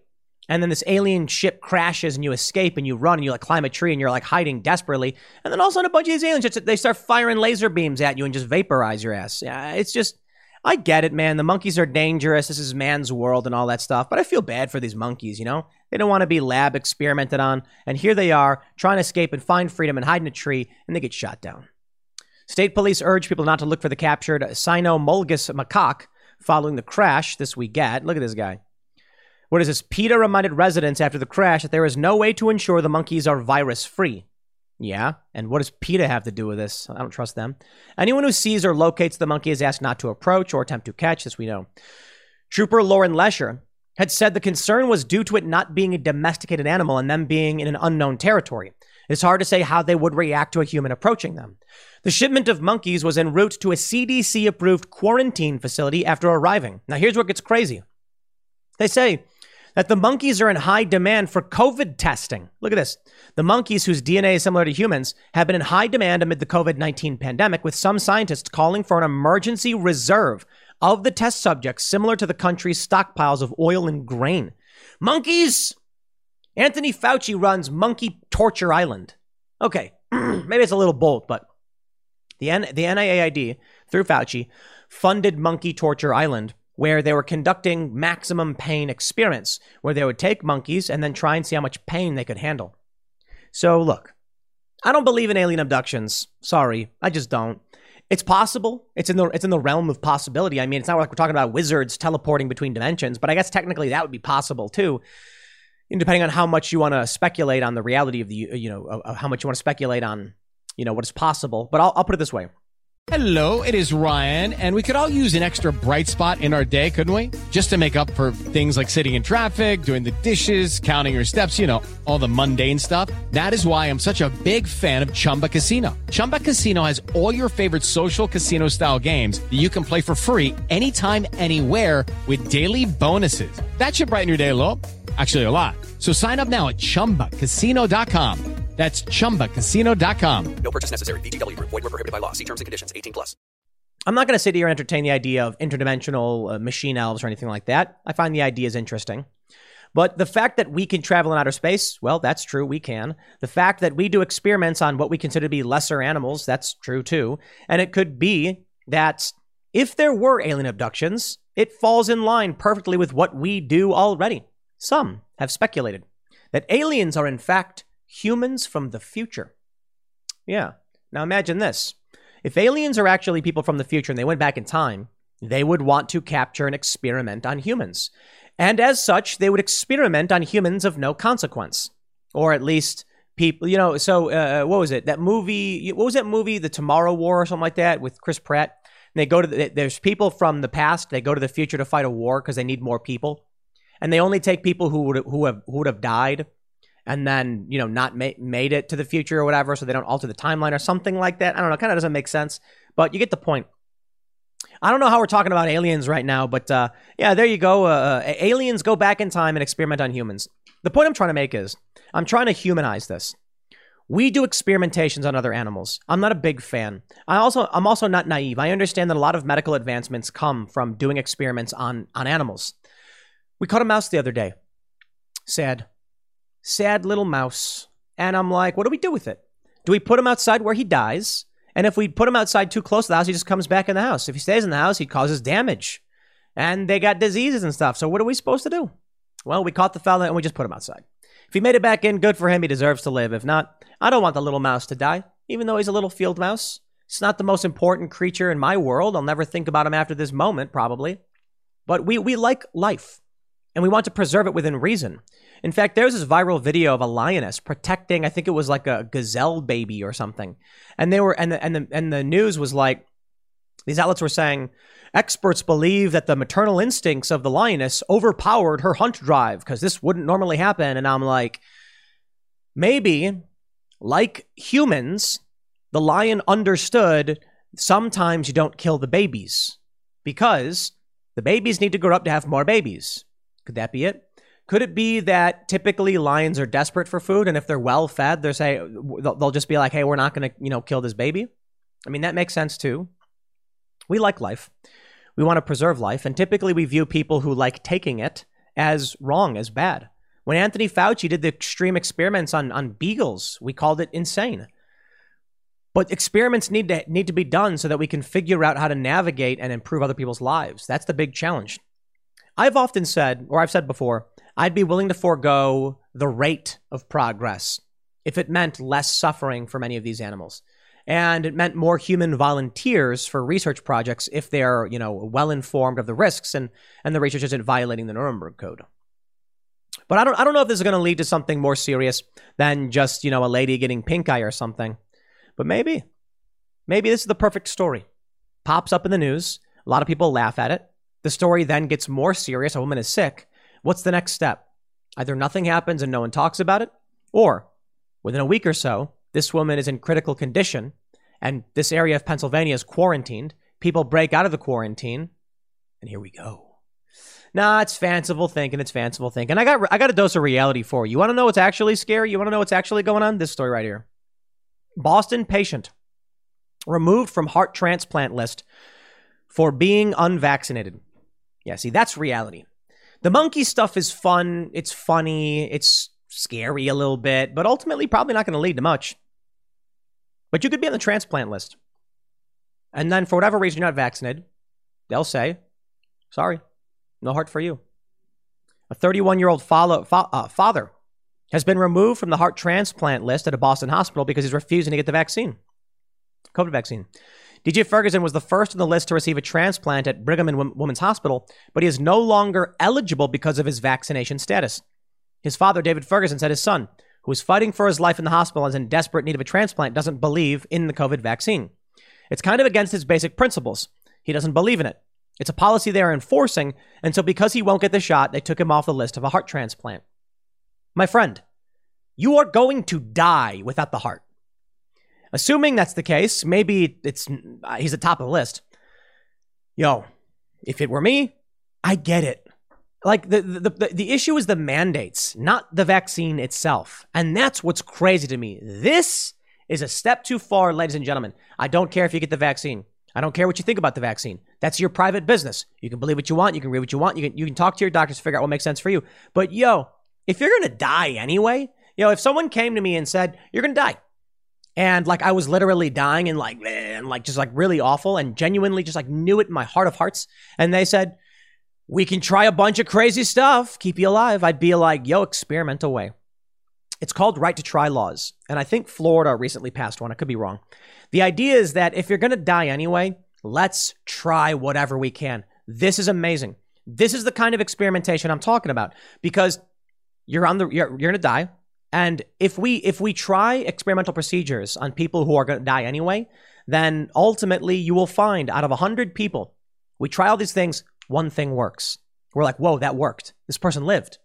and then this alien ship crashes and you escape and you run and you like climb a tree and you're like hiding desperately. And then all of a sudden a bunch of these aliens just they start firing laser beams at you and just vaporize your ass. Yeah, it's just I get it, man. The monkeys are dangerous. This is man's world and all that stuff. But I feel bad for these monkeys, you know? They don't want to be lab experimented on. And here they are trying to escape and find freedom and hide in a tree and they get shot down. State police urge people not to look for the captured cynomolgus macaque following the crash this we get. Look at this guy. What is this? PETA reminded residents after the crash that there is no way to ensure the monkeys are virus free. Yeah, and what does PETA have to do with this? I don't trust them. Anyone who sees or locates the monkey is asked not to approach or attempt to catch, this we know. Trooper Lauren Lesher had said the concern was due to it not being a domesticated animal and them being in an unknown territory. It's hard to say how they would react to a human approaching them. The shipment of monkeys was en route to a CDC approved quarantine facility after arriving. Now, here's what gets crazy. They say that the monkeys are in high demand for COVID testing. Look at this. The monkeys, whose DNA is similar to humans, have been in high demand amid the COVID 19 pandemic, with some scientists calling for an emergency reserve of the test subjects similar to the country's stockpiles of oil and grain. Monkeys! Anthony Fauci runs Monkey Torture Island. Okay, maybe it's a little bold, but the, N- the NIAID, through Fauci, funded Monkey Torture Island where they were conducting maximum pain experiments, where they would take monkeys and then try and see how much pain they could handle. So, look, I don't believe in alien abductions. Sorry, I just don't. It's possible. It's in the it's in the realm of possibility. I mean, it's not like we're talking about wizards teleporting between dimensions, but I guess technically that would be possible too. And depending on how much you want to speculate on the reality of the you know how much you want to speculate on you know what is possible. But I'll, I'll put it this way: Hello, it is Ryan, and we could all use an extra bright spot in our day, couldn't we? Just to make up for things like sitting in traffic, doing the dishes, counting your steps, you know, all the mundane stuff. That is why I'm such a big fan of Chumba Casino. Chumba Casino has all your favorite social casino style games that you can play for free anytime, anywhere with daily bonuses. That should brighten your day a little. Actually, a lot. So sign up now at chumbacasino.com. That's chumbacasino.com. No purchase necessary. VGW Group. Void were prohibited by law. See terms and conditions. 18 plus. I'm not going to sit here and entertain the idea of interdimensional uh, machine elves or anything like that. I find the ideas interesting. But the fact that we can travel in outer space, well, that's true. We can. The fact that we do experiments on what we consider to be lesser animals, that's true too. And it could be that if there were alien abductions, it falls in line perfectly with what we do already. Some have speculated that aliens are, in fact, humans from the future. Yeah. Now imagine this. If aliens are actually people from the future and they went back in time, they would want to capture and experiment on humans. And as such, they would experiment on humans of no consequence. Or at least people, you know, so uh, what was it? That movie, what was that movie, The Tomorrow War or something like that with Chris Pratt? And they go to, the, there's people from the past, they go to the future to fight a war because they need more people. And they only take people who would, who have, who would have died and then you know not ma- made it to the future or whatever, so they don't alter the timeline or something like that. I don't know. Kind of doesn't make sense, but you get the point. I don't know how we're talking about aliens right now, but uh, yeah, there you go. Uh, uh, aliens go back in time and experiment on humans. The point I'm trying to make is I'm trying to humanize this. We do experimentations on other animals. I'm not a big fan. I also I'm also not naive. I understand that a lot of medical advancements come from doing experiments on on animals. We caught a mouse the other day. Sad sad little mouse. And I'm like, what do we do with it? Do we put him outside where he dies? And if we put him outside too close to the house, he just comes back in the house. If he stays in the house, he causes damage. And they got diseases and stuff. So what are we supposed to do? Well, we caught the fella and we just put him outside. If he made it back in, good for him. He deserves to live. If not, I don't want the little mouse to die, even though he's a little field mouse. It's not the most important creature in my world. I'll never think about him after this moment, probably. But we, we like life, and we want to preserve it within reason. In fact, there's this viral video of a lioness protecting, I think it was like a gazelle baby or something. And they were, and the, and the, and the news was like, these outlets were saying, experts believe that the maternal instincts of the lioness overpowered her hunt drive because this wouldn't normally happen. And I'm like, maybe, like humans, the lion understood sometimes you don't kill the babies because the babies need to grow up to have more babies. Could that be it? Could it be that typically lions are desperate for food, and if they're well fed, they say they'll just be like, "Hey, we're not going to, you know, kill this baby." I mean, that makes sense too. We like life. We want to preserve life, and typically we view people who like taking it as wrong, as bad. When Anthony Fauci did the extreme experiments on on beagles, we called it insane. But experiments need to need to be done so that we can figure out how to navigate and improve other people's lives. That's the big challenge. I've often said, or I've said before, I'd be willing to forego the rate of progress if it meant less suffering for many of these animals. And it meant more human volunteers for research projects if they're, you know, well informed of the risks and, and the research isn't violating the Nuremberg Code. But I don't I don't know if this is going to lead to something more serious than just, you know, a lady getting pink eye or something. But maybe. Maybe this is the perfect story. Pops up in the news, a lot of people laugh at it. The story then gets more serious, a woman is sick, What's the next step? Either nothing happens and no one talks about it, or within a week or so, this woman is in critical condition and this area of Pennsylvania is quarantined. People break out of the quarantine, and here we go. Nah, it's fanciful thinking. It's fanciful thinking. I got I got a dose of reality for you. You want to know what's actually scary? You want to know what's actually going on? This story right here. Boston patient removed from heart transplant list for being unvaccinated. Yeah, see, that's reality. The monkey stuff is fun. It's funny. It's scary a little bit, but ultimately probably not going to lead to much. But you could be on the transplant list. And then for whatever reason you're not vaccinated, they'll say, Sorry, no heart for you. A 31 year old follow, uh, father has been removed from the heart transplant list at a Boston hospital because he's refusing to get the vaccine, COVID vaccine. DJ Ferguson was the first on the list to receive a transplant at Brigham and Women's Hospital, but he is no longer eligible because of his vaccination status. His father, David Ferguson, said his son, who is fighting for his life in the hospital and is in desperate need of a transplant, doesn't believe in the COVID vaccine. It's kind of against his basic principles. He doesn't believe in it. It's a policy they are enforcing, and so because he won't get the shot, they took him off the list of a heart transplant. My friend, you are going to die without the heart. Assuming that's the case, maybe it's uh, he's at top of the list. Yo, if it were me, I get it. Like the, the the the issue is the mandates, not the vaccine itself. And that's what's crazy to me. This is a step too far, ladies and gentlemen. I don't care if you get the vaccine. I don't care what you think about the vaccine. That's your private business. You can believe what you want. You can read what you want. You can, you can talk to your doctors to figure out what makes sense for you. But yo, if you're to die anyway, know, if someone came to me and said, you're to die, and like I was literally dying and like, and like just like really awful and genuinely just like knew it in my heart of hearts, and they said, we can try a bunch of crazy stuff, keep you alive, I'd be like, yo, experiment away. It's called right to try laws. And I think Florida recently passed one. I could be wrong. The idea is that if you're to die anyway, let's try whatever we can. This is amazing. This is the kind of experimentation I'm talking about because you're on the you're, you're to die and if we if we try experimental procedures on people who are going to die anyway, then ultimately you will find out of 100 people, we try all these things, one thing works. We're like, "Whoa, that worked. This person lived."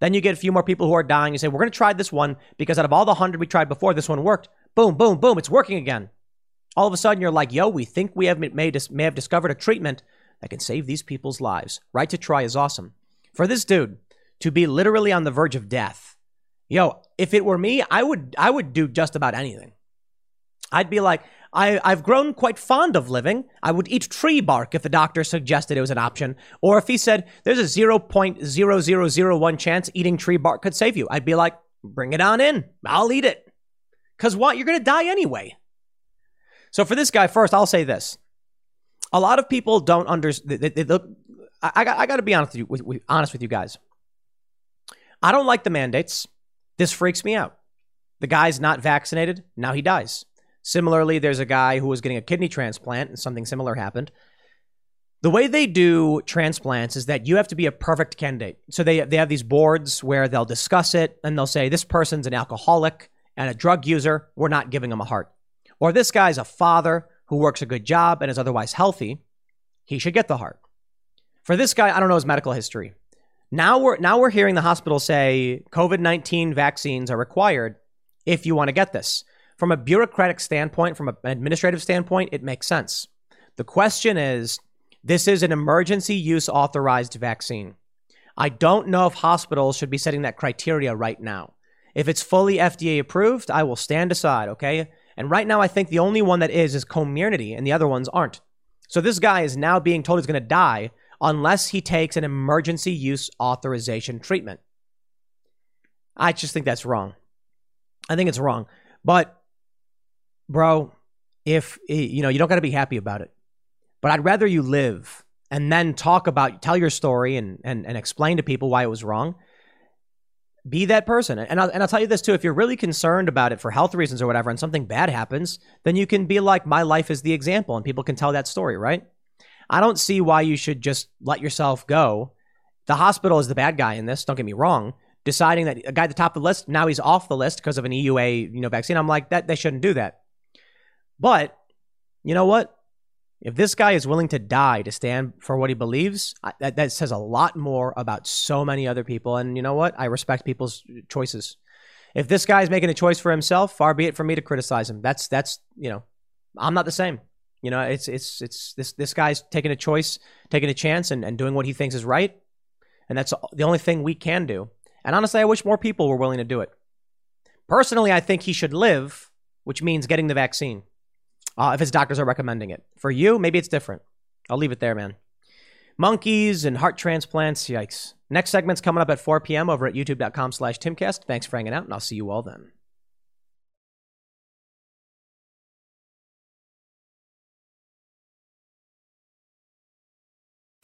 Then you get a few more people who are dying. You say, "We're going to try this one because out of all the 100 we tried before, this one worked." Boom, boom, boom, it's working again all of a sudden you're like, yo, we think we have made, may have discovered a treatment that can save these people's lives. Right to try is awesome. For this dude to be literally on the verge of death, yo, if it were me, I would I would do just about anything. I'd be like, I, I've grown quite fond of living. I would eat tree bark if the doctor suggested it was an option. Or if he said there's a 0.0001 chance eating tree bark could save you, I'd be like, bring it on in. I'll eat it. Because what? You're going to die anyway. So for this guy, first, I'll say this: a lot of people don't understand. I, got, I got to be honest with you, with, with, honest with you guys. I don't like the mandates. This freaks me out. The guy's not vaccinated. Now he dies. Similarly, there's a guy who was getting a kidney transplant and something similar happened. The way they do transplants is that you have to be a perfect candidate. So they, they have these boards where they'll discuss it and they'll say, this person's an alcoholic and a drug user. We're not giving him a heart. Or this guy's a father who works a good job and is otherwise healthy. He should get the heart. For this guy, I don't know his medical history. Now we're now we're hearing the hospital say COVID-19 vaccines are required if you want to get this. From a bureaucratic standpoint, from an administrative standpoint, it makes sense. The question is this is an emergency use authorized vaccine. I don't know if hospitals should be setting that criteria right now. If it's fully FDA approved, I will stand aside, okay? And right now, I think the only one that is is Comirnaty, and the other ones aren't. So this guy is now being told he's going to die unless he takes an emergency use authorization treatment. I just think that's wrong. I think it's wrong. But, bro, if eh, you know, you don't got to be happy about it. But I'd rather you live and then talk about, tell your story and, and, and explain to people why it was wrong be that person. And I'll, and I'll tell you this too if you're really concerned about it for health reasons or whatever, and something bad happens, then you can be like, my life is the example, and people can tell that story, right? I don't see why you should just let yourself go. The hospital is the bad guy in this, don't get me wrong. Deciding that a guy at the top of the list, now he's off the list because of an EUA, you know, vaccine. I'm like, that they shouldn't do that. But you know what? If this guy is willing to die to stand for what he believes, that, that says a lot more about so many other people. And you know what? I respect people's choices. If this guy is making a choice for himself, far be it for me to criticize him. That's that's you know, I'm not the same. You know, it's it's it's this this guy's taking a choice, taking a chance, and, and doing what he thinks is right. And that's the only thing we can do. And honestly, I wish more people were willing to do it. Personally, I think he should live, which means getting the vaccine uh, if his doctors are recommending it. For you, maybe it's different. I'll leave it there, man. Monkeys and heart transplants, yikes. Next segment's coming up at 4 p.m. over at youtube.com slash timcast. Thanks for hanging out, and I'll see you all then.